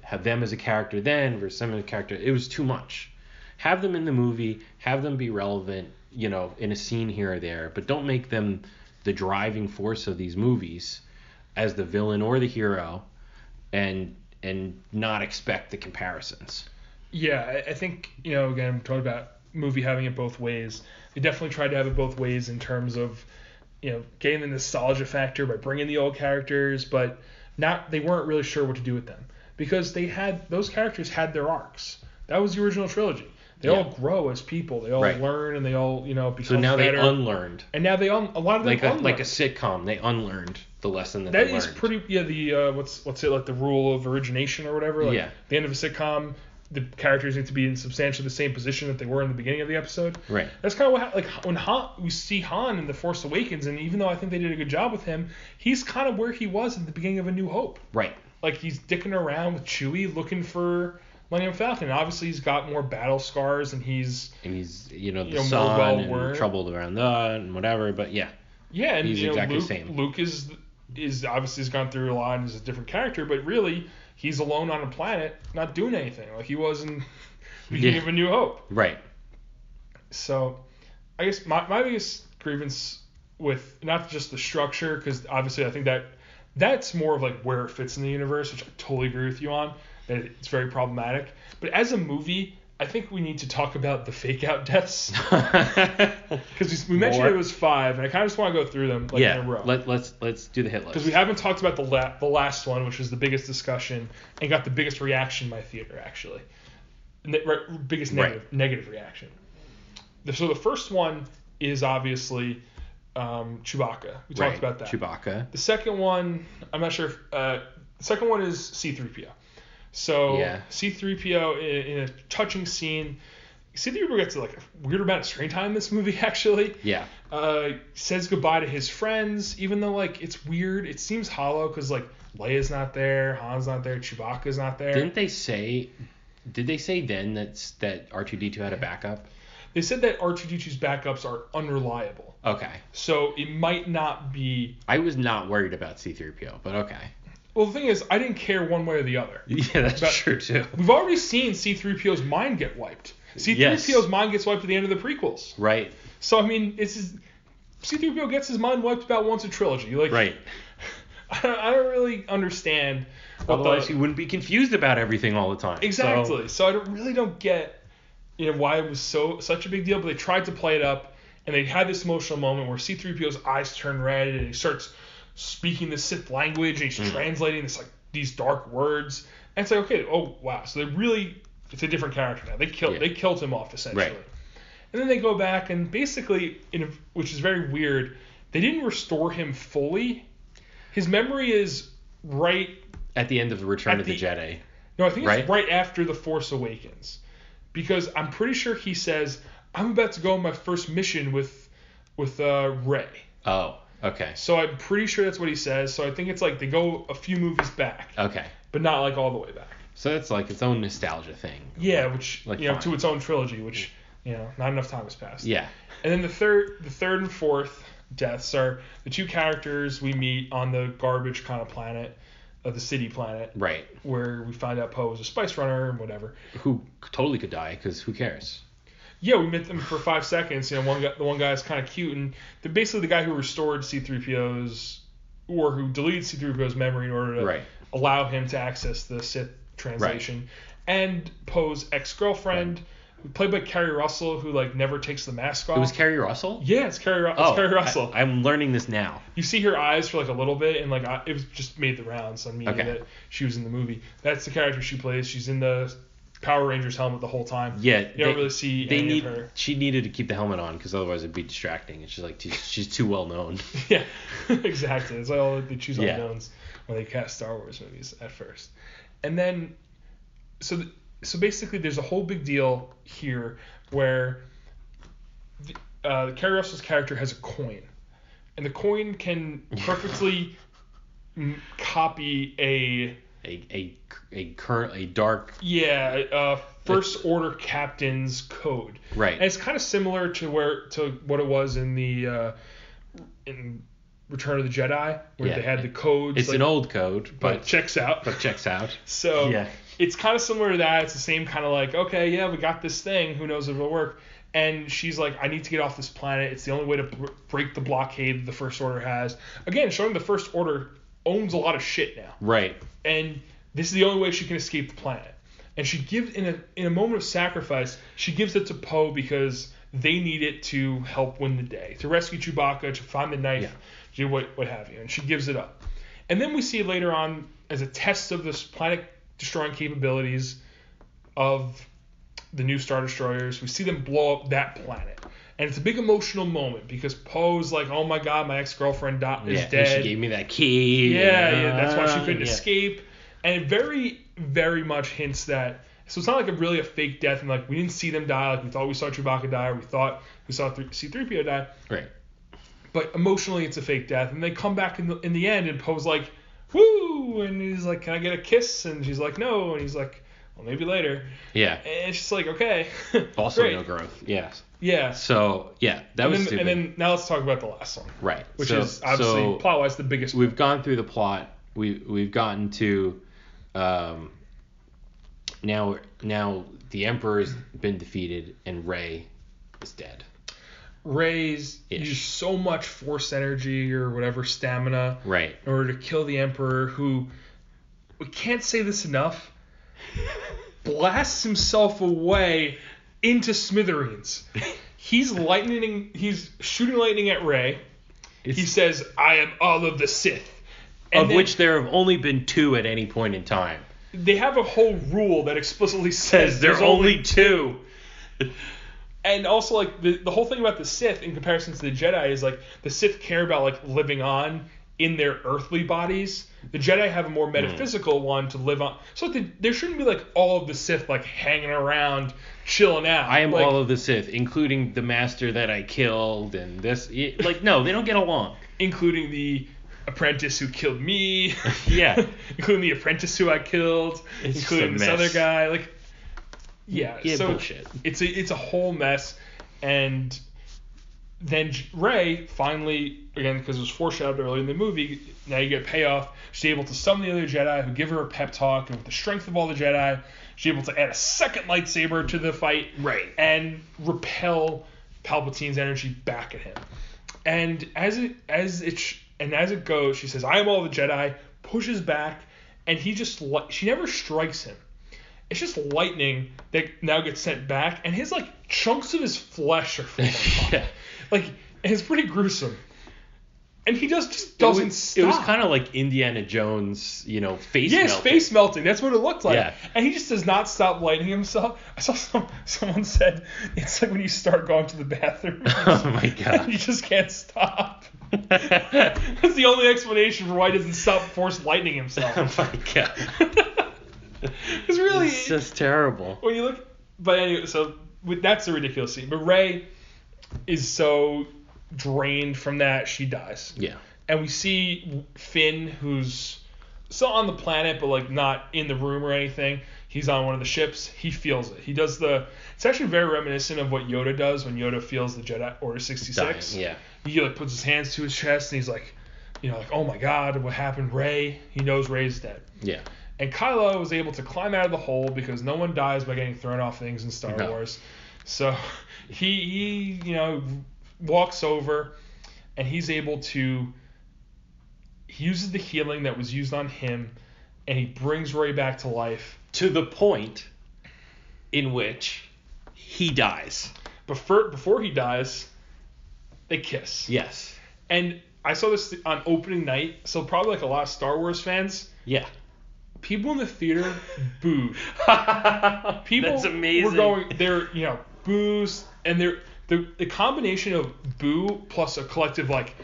have them as a character then versus them as a character it was too much. Have them in the movie have them be relevant you know in a scene here or there but don't make them the driving force of these movies as the villain or the hero and and not expect the comparisons Yeah, I, think you know again I'm talking about movie having it both ways. They definitely tried to have it both ways in terms of you know getting the nostalgia factor by bringing the old characters, but not they weren't really sure what to do with them because they had those characters had their arcs. That was the original trilogy. They Yeah. all grow as people. They all Right. learn and they all you know become so now better. they unlearned and now they un- a lot of them like a unlearn. like a sitcom they unlearned the lesson that, That is learned pretty yeah the uh, what's what's it like the rule of origination or whatever like Yeah. the end of a sitcom the characters need to be in substantially the same position that they were in the beginning of the episode. Right. That's kind of what like when Han we see Han in the Force Awakens and even though I think they did a good job with him he's kind of where he was in the beginning of A New Hope. Right. Like he's dicking around with Chewie looking for Millennium Falcon. Obviously he's got more battle scars and he's and he's you know the You know, well and troubled around that and whatever but yeah. Yeah, and He's you know, exactly the Luke, same. Luke is is obviously has gone through a lot and is a different character, but really he's alone on a planet, not doing anything like he was in beginning Yeah. of A New Hope. right So, I guess my my biggest grievance with not just the structure, because obviously I think that that's more of like where it fits in the universe, which I totally agree with you on. That it's very problematic. But as a movie, I think we need to talk about the fake out deaths *laughs* *laughs* because we, we mentioned it was five, and I kind of just want to go through them like in a yeah row. let, let's let's do the hit list because we haven't talked about the la- the last one, which was the biggest discussion and got the biggest reaction in my theater actually, Ne- re- biggest Right. negative negative reaction. The- So the first one is obviously um, Chewbacca. We talked Right. about that. Chewbacca The second one, I'm not sure. If, uh, the second one is C3PO. So Yeah. C3PO in, in a touching scene. C3PO gets like a weird amount of screen time in this movie *laughs* actually yeah uh, says goodbye to his friends, even though like it's weird. It seems hollow because like Leia's not there, Han's not there, Chewbacca's not there. didn't they say did they say then that's that R2D2 had a backup they said that R2D2's backups are unreliable, okay so it might not be. I was not worried about C3PO but okay Well, the thing is, I didn't care one way or the other. *laughs* yeah that's But- true too We've already seen C3PO's mind get wiped. C3PO's Yes. mind gets wiped at the end of the prequels. right So I mean, it's just, C3PO gets his mind wiped about once a trilogy. Like right *laughs* I don't, I don't really understand. Otherwise, the, you wouldn't be confused about everything all the time. exactly. So, So, I don't, really don't get, you know, why it was so such a big deal. But they tried to play it up, and they had this emotional moment where C-3PO's eyes turn red, and he starts speaking the Sith language, and he's Mm. translating this like these dark words. And it's like, okay, oh wow, so they really, it's a different character now. They killed, Yeah. they killed him off essentially. Right. And then they go back and basically, in a, which is very weird, they didn't restore him fully. His memory is right. at the end of the Return of the, the- Jedi. No, I think Right? it's right after the Force Awakens, because I'm pretty sure he says, "I'm about to go on my first mission with with uh, Rey." Oh, okay. So I'm pretty sure that's what he says. So I think it's like they go a few movies back, Okay. but not like all the way back. So that's like its own nostalgia thing. Yeah, which Like, you know fine. to its own trilogy, which you know not enough time has passed. Yeah. And then the third, the third and fourth deaths are the two characters we meet on the garbage kind of planet, of the city planet, Right. where we find out Poe is a spice runner and whatever. Who totally could die because who cares? Yeah, we met them for five seconds. You know, one guy, the one guy is kind of cute, and the basically the guy who restored C-3PO's or who deleted C-3PO's memory in order to Right. allow him to access the Sith translation, and Poe's ex-girlfriend, played by Keri Russell, who like never takes the mask off. It was Keri Russell. yeah, it's Keri, Ru- it's Oh, Keri Russell. I, am learning this now. you see her eyes for like a little bit, and like I, it was just made the rounds on me Okay. that she was in the movie. That's the character she plays. She's in the Power Rangers helmet the whole time. Yeah. You don't they- really see They any need. of her. She needed to keep the helmet on because otherwise it'd be distracting. And she's like, she's, she's too well known. *laughs* Yeah, *laughs* exactly. It's like all they choose Yeah. unknowns when they cast Star Wars movies at first, and then so th- so basically there's a whole big deal here where the, uh, Keri Russell's character has a coin, and the coin can perfectly m- copy a A a a current a dark. yeah uh, first order captain's code. Right. And it's kind of similar to where to what it was in the uh, in Return of the Jedi, where Yeah. they had the codes. It's like, an old code, but but checks out. but checks out. *laughs* So Yeah. it's kind of similar to that. It's the same kind of like, okay, yeah, we got this thing. Who knows if it'll work? And she's like, I need to get off this planet. It's the only way to br- break the blockade the First Order has. Again, showing the First Order owns a lot of shit now Right. and this is the only way she can escape the planet. And she gives in a in a moment of sacrifice, she gives it to Poe because they need it to help win the day, to rescue Chewbacca, to find the knife, Yeah. do what what have you. And she gives it up. And then we see later on as a test of this planet destroying capabilities of the new Star Destroyers, we see them blow up that planet. And it's a big emotional moment because Poe's like, "Oh my God, my ex-girlfriend di- is yeah. and dead." She gave me that key. Yeah, yeah, that's why she Uh, couldn't yeah. escape. And it very, very much hints that. So it's not like a really a fake death, and like we didn't see them die, like we thought we saw Chewbacca die, or we thought we saw th- C-3PO die. Right. But emotionally, it's a fake death, and they come back in the in the end, and Poe's like, "Woo!" and he's like, "Can I get a kiss?" And she's like, "No," and he's like, "Well, maybe later." Yeah. And it's just like, okay, *laughs* Also no growth. Yes. Yeah. So yeah, that and was then, stupid. and then now let's talk about the last one, right. which so, is obviously so plot-wise the biggest. we've gone through the plot. We we've gotten to um, now now the emperor's been defeated and Rey is dead. Rey's Ish. used so much force energy or whatever stamina Right. in order to kill the Emperor, who we can't say this enough, *laughs* blasts himself away into smithereens. He's lightning. He's shooting lightning at Rey. he says, "I am all of the Sith." And of then which there have only been two at any point in time. they have a whole rule that explicitly says There's only two. and also like the, the whole thing about the Sith in comparison to the Jedi is like the Sith care about like living on in their earthly bodies. The Jedi have a Hmm. more metaphysical one to live on. So like, the, there shouldn't be like all of the Sith like hanging around, chilling out. I am like, all of the Sith, including the master that I killed and this. it- Like no, they don't get along. including the apprentice who killed me. *laughs* Yeah. *laughs* including the apprentice who I killed. It's including this other guy. Like, yeah. Yeah, so bullshit. It's a it's a whole mess, and then Rey finally again because it was foreshadowed earlier in the movie. Now you get payoff. She's able to summon the other Jedi who give her a pep talk, and with the strength of all the Jedi, she's able to add a second lightsaber to the fight, Right. and repel Palpatine's energy back at him. And as it as it sh- and as it goes, she says, "I am all the Jedi." Pushes back, and he just li- she never strikes him. It's just lightning that now gets sent back, and his like chunks of his flesh are falling *laughs* yeah. Like it's pretty gruesome. And he just just doesn't was, stop. it was kind of like Indiana Jones, you know, face yeah, his melting. face melting. That's what it looked like. Yeah. And he just does not stop lighting himself. I saw some someone said it's like when you start going to the bathroom. *laughs* Oh my god. *laughs* you just can't stop. *laughs* That's the only explanation for why he doesn't stop force lightning himself. oh my god. it's really It's just terrible. when you look. But anyway, so with, that's a ridiculous scene. But Rey is so drained from that she dies. Yeah. and we see Finn, who's still on the planet, but like not in the room or anything. He's on one of the ships. He feels it. He does the. It's actually very reminiscent of what Yoda does when Yoda feels the Jedi Order 66. Dying, Yeah. He like puts his hands to his chest and he's like, you know, like, oh my God, what happened? Rey. He knows Rey's dead. Yeah. And Kylo was able to climb out of the hole because no one dies by getting thrown off things in Star No. Wars. So *laughs* he, he, you know, walks over and he's able to. He uses the healing that was used on him and he brings Rey back to life. To the point in which he dies. But for, before he dies, they kiss. Yes. And I saw this on opening night, so probably like a lot of Star Wars fans, Yeah. people in the theater booed. *laughs* people That's amazing. were going they're you know boos and they're the, the combination of boo plus a collective like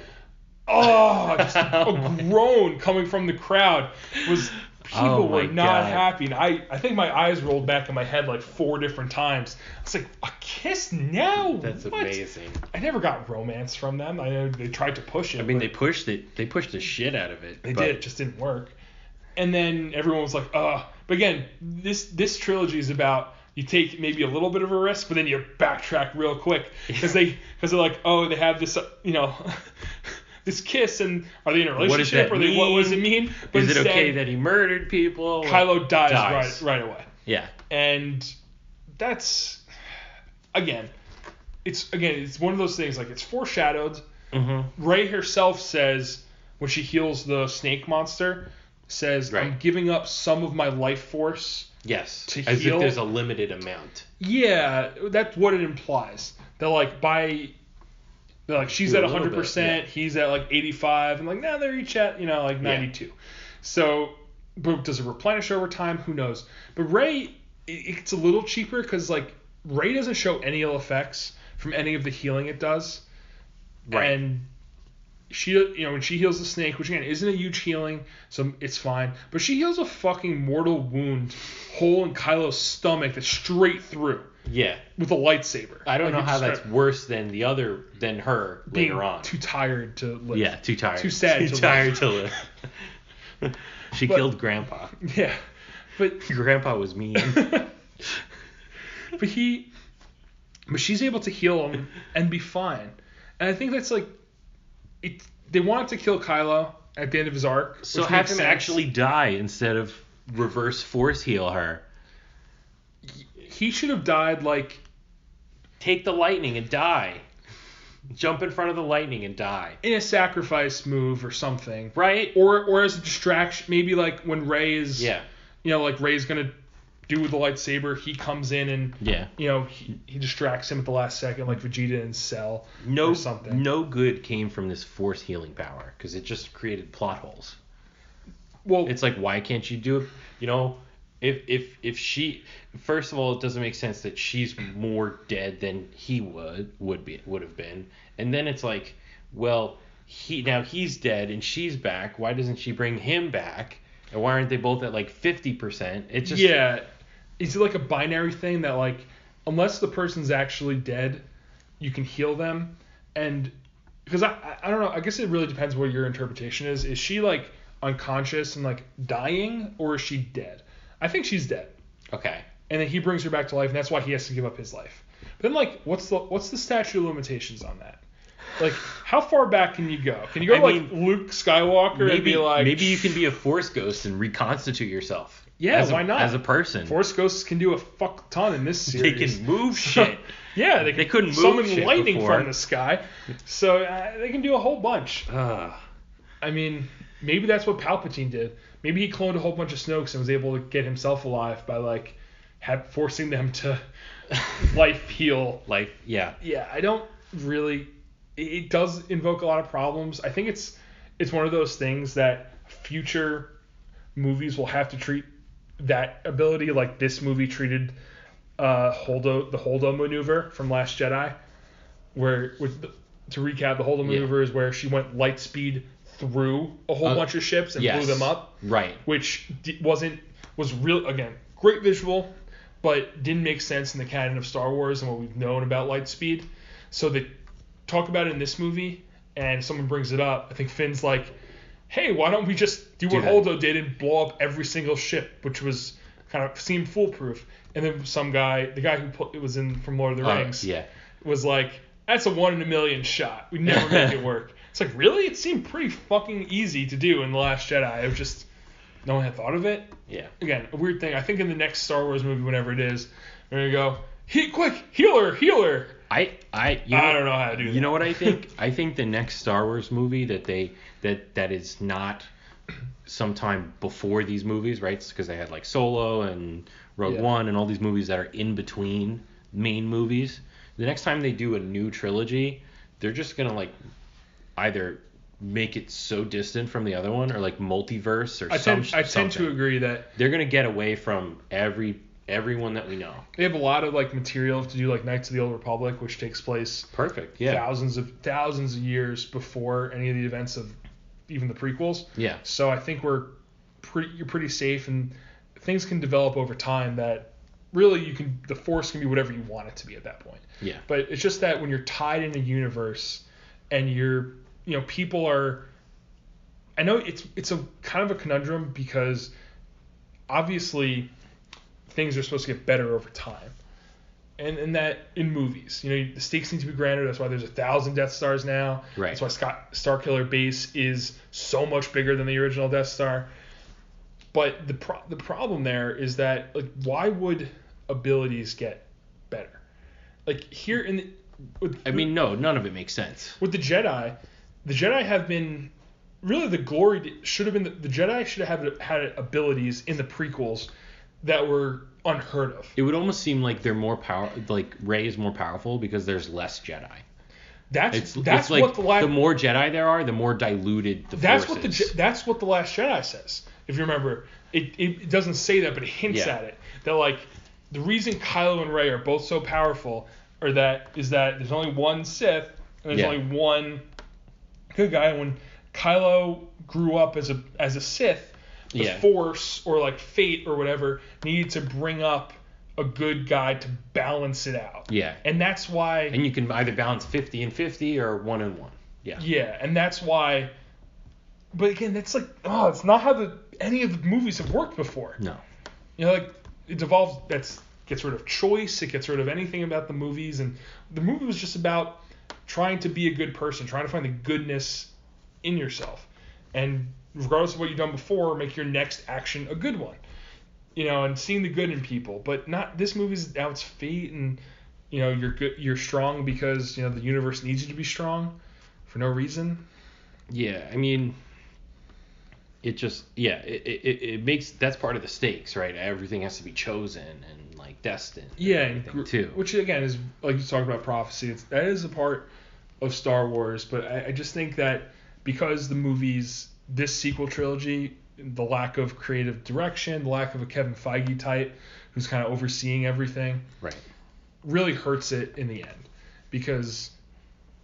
oh *laughs* just a groan coming from the crowd was people Oh were not God. happy and I, I think my eyes rolled back in my head like four different times it's like a kiss now That's What? amazing. I never got romance from them I know they tried to push it I mean, they pushed it. They pushed the shit out of it. they but- did. It just didn't work. And then everyone was like, "Uh." But again, this this trilogy is about you take maybe a little bit of a risk, but then you backtrack real quick because they because they're like, oh, they have this, uh, you know, *laughs* this kiss, and are they in a What relationship? that or they what, what does it mean? But Is it instead, okay that he murdered people? Kylo dies, Dies. right right away? Yeah. And that's again, it's again, it's one of those things like it's foreshadowed. Mm-hmm. Rey herself says when she heals the snake monster, says, "I'm giving up some of my life force." Yes. To As heal- if there's a limited amount. Yeah, that's what it implies. That like by, they're like she's Do at a little 100, bit, percent he's at like 85, and like now they're each at you know like 92. So, but does it replenish over time? Who knows? But Rey, it- it's a little cheaper because like Rey doesn't show any ill effects from any of the healing it does. Right. And she, you know, when she heals the snake, which again isn't a huge healing, so it's fine. But she heals a fucking mortal wound hole in Kylo's stomach that's straight through Yeah. with a lightsaber. I don't Like, know how that's worse than the other than her being later on. too tired to live. yeah, too tired. Too sad *laughs* Too to live. tired to live. she But- killed Grandpa. Yeah. But *laughs* Grandpa was mean. *laughs* but he but she's able to heal him and be fine. And I think that's like it they wanted to kill Kylo at the end of his arc. so have him sense. actually die instead of reverse force heal her. he should have died like Take the lightning and die. Jump in front of the lightning and die. in a sacrifice move or something. Right? Or or as a distraction maybe like when Rey is Yeah. you know, like Rey's gonna do with the lightsaber, he comes in and Yeah. you know, he, he distracts him at the last second, like Vegeta and Cell No or something. no good came from this force healing power because it just created plot holes. Well, It's like why can't you do it? You know, if if if she first of all, it doesn't make sense that she's more dead than he would would be would have been, and then it's like, well, he now he's dead and she's back. Why doesn't she bring him back? And why aren't they both at like fifty percent? It just yeah. Is it like a binary thing that like unless the person's actually dead, you can heal them? And because I I- don't know, I guess it really depends what your interpretation is. Is she like unconscious and like dying or is she dead? I think she's dead. okay. And then he brings her back to life and that's why he has to give up his life. But then like what's the what's the statute of limitations on that? Like how far back can you go? Can you go I like mean, Luke Skywalker and be like maybe you can be a force ghost and reconstitute yourself. Yeah, as a, why not? As a person, Force ghosts can do a fuck ton in this *laughs* series. they can move shit. *laughs* Yeah, they, They couldn't move summon shit lightning before. from the sky, so uh, they can do a whole bunch. Ah. I mean, maybe that's what Palpatine did. Maybe he cloned a whole bunch of Snokes and was able to get himself alive by like have, forcing them to *laughs* life heal. Life, yeah, Yeah, I don't really. It, it does invoke a lot of problems. I think it's it's one of those things that future movies will have to treat that ability like this movie treated uh, Holdo the Holdo maneuver from Last Jedi, where with the, to recap, the Holdo Yeah. maneuver is where she went light speed through a whole Uh, bunch of ships and yes. blew them up, right. which d- wasn't was real again great visual, but didn't make sense in the canon of Star Wars and what we've known about light speed. So they talk about it in this movie, and someone brings it up. I think Finn's like, "Hey, why don't we just do Do what that. Holdo did and blow up every single ship, which was kind of seemed foolproof." And then some guy, the guy who put, it was in from Lord of the Uh, Rings, yeah. was like, "That's a one in a million shot. We never *laughs* make it work." It's like really, it seemed pretty fucking easy to do in the Last Jedi. It was just no one had thought of it. Yeah. Again, a weird thing. I think in the next Star Wars movie, whenever it is, they're gonna go, "He quick, healer, healer." I I you I don't know how to do You that. know what I *laughs* think? I think the next Star Wars movie that they that that is not sometime before these movies, right? Because they had like Solo and Rogue Yeah. One and all these movies that are in between main movies. The next time they do a new trilogy, they're just gonna like either make it so distant from the other one or like multiverse or I some tend, I tend to agree that They're gonna get away from every everyone that we know. they have a lot of like material to do, like Knights of the Old Republic, which takes place Perfect. Yeah. thousands of thousands of years before any of the events of even the prequels. Yeah. So I think we're pretty you're pretty safe and things can develop over time that really you can the force can be whatever you want it to be at that point. Yeah. But it's just that when you're tied in a universe and you're you know people are I know it's it's a kind of a conundrum because obviously things are supposed to get better over time. And, and that in movies, you know, the stakes need to be grander. That's why there's a thousand Death Stars now. Right. That's why Scott Starkiller Base is so much bigger than the original Death Star. But the pro- the problem there is that like why would abilities get better? Like here in the, with, I mean, no, none of it makes sense. with the Jedi, the Jedi have been really the glory should have been the, the Jedi should have had, had abilities in the prequels that were unheard of. It would almost seem like they're more power, like Rey is more powerful because there's less Jedi. That's It's that's it's like what the last the more Jedi there are, the more diluted the that's force what the is. That's what the last Jedi says. If you remember, it, it doesn't say that, but it hints Yeah. at it. That like the reason Kylo and Rey are both so powerful, or that is that there's only one Sith and there's Yeah. only one good guy. And when Kylo grew up as a as a Sith, the Yeah. Force or like fate or whatever needed to bring up a good guy to balance it out. Yeah. And that's why and you can either balance 50 and 50 or 1 and 1. Yeah. yeah, and that's why. But again, that's like oh, it's not how the any of the movies have worked before. No. You know, like it devolves. That's gets rid of choice. It gets rid of anything about the movies, and the movie was just about trying to be a good person, trying to find the goodness in yourself, and regardless of what you've done before, make your next action a good one. You know, and seeing the good in people, but not this movie's now it's fate, and you know you're good, you're strong because you know the universe needs you to be strong for no reason. Yeah, I mean it just yeah, it, it, it makes that's part of the stakes, right? Everything has to be chosen and like destined. Yeah, and too. Which again is like you talked about prophecy. It's, that is a part of Star Wars, but I, I just think that because the movies, this sequel trilogy, the lack of creative direction, the lack of a Kevin Feige type who's kind of overseeing everything, Right. really hurts it in the end because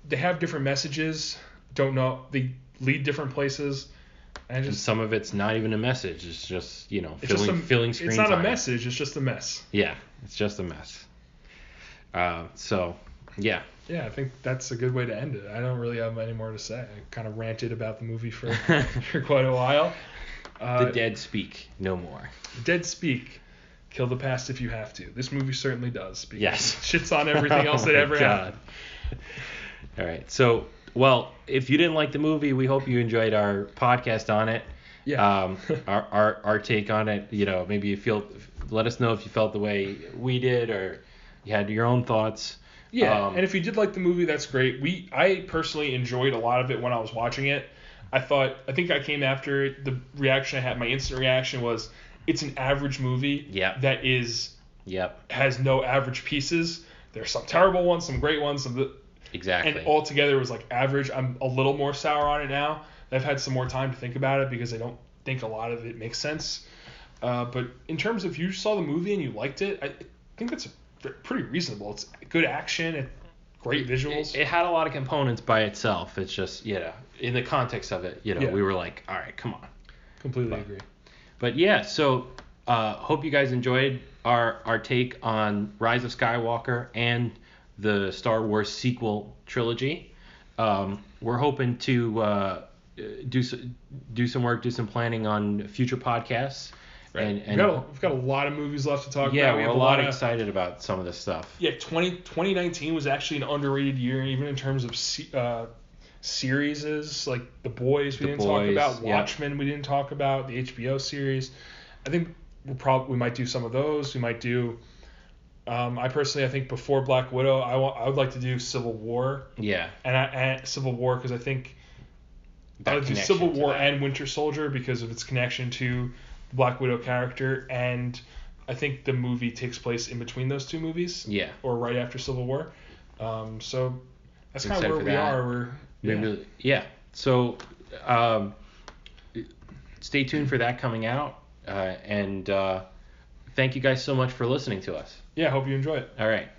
they have different messages. Don't know they lead different places. And I And just some of it's not even a message. It's just, you know, just filling a, filling screen It's not time. a message. It's just a mess. Yeah, it's just a mess. Uh, so, yeah. Yeah, I think that's a good way to end it. I don't really have any more to say. I kind of ranted about the movie for, *laughs* for quite a while. Uh, the dead speak no more. dead speak. Kill the past if you have to. This movie certainly does. Because Yes. it shits on everything *laughs* else Oh that ever God. happened. All right. So, well, if you didn't like the movie, we hope you enjoyed our podcast on it. Yeah. Um, our, our our take on it. You know, maybe you feel. Let us know if you felt the way we did, or you had your own thoughts. Yeah, Um, and if you did like the movie, that's great. We I personally enjoyed a lot of it when I was watching it. I thought I think I came after it. The reaction I had, my instant reaction was, it's an average movie. Yeah. That is Yep. has no average pieces. There's some terrible ones, some great ones, some the, Exactly. and altogether it was like average. I'm a little more sour on it now. I've had some more time to think about it because I don't think a lot of it makes sense. Uh, but in terms of you saw the movie and you liked it, I think that's a, pretty reasonable. It's good action, and great visuals. It, it had a lot of components by itself. It's just, you know, in the context of it, you know, Yeah. we were like, all right, come on. Completely agree. But yeah, so uh, hope you guys enjoyed our our take on Rise of Skywalker and the Star Wars sequel trilogy. Um, we're hoping to uh, do do some work, do some planning on future podcasts. And, we've, got a, we've got a lot of movies left to talk yeah, about. We we're have a lot of excited about some of this stuff. Yeah, 20, 2019 was actually an underrated year, even in terms of se- uh, series like The Boys we The didn't talk Boys, about, yeah. Watchmen we didn't talk about, the HBO series. I think we'll probably we might do some of those. We might do. Um, I personally, I think before Black Widow, I want I would like to do Civil War Yeah, and, I, and Civil War because I think that I would do Civil War that. and Winter Soldier because of its connection to the Black Widow character, and I think the movie takes place in between those two movies yeah. or right after Civil War. Um, so that's kind of where we that. are. We're yeah. Maybe, yeah. So, um, stay tuned for that coming out. Uh, and uh, thank you guys so much for listening to us. yeah. Hope you enjoy it. All right.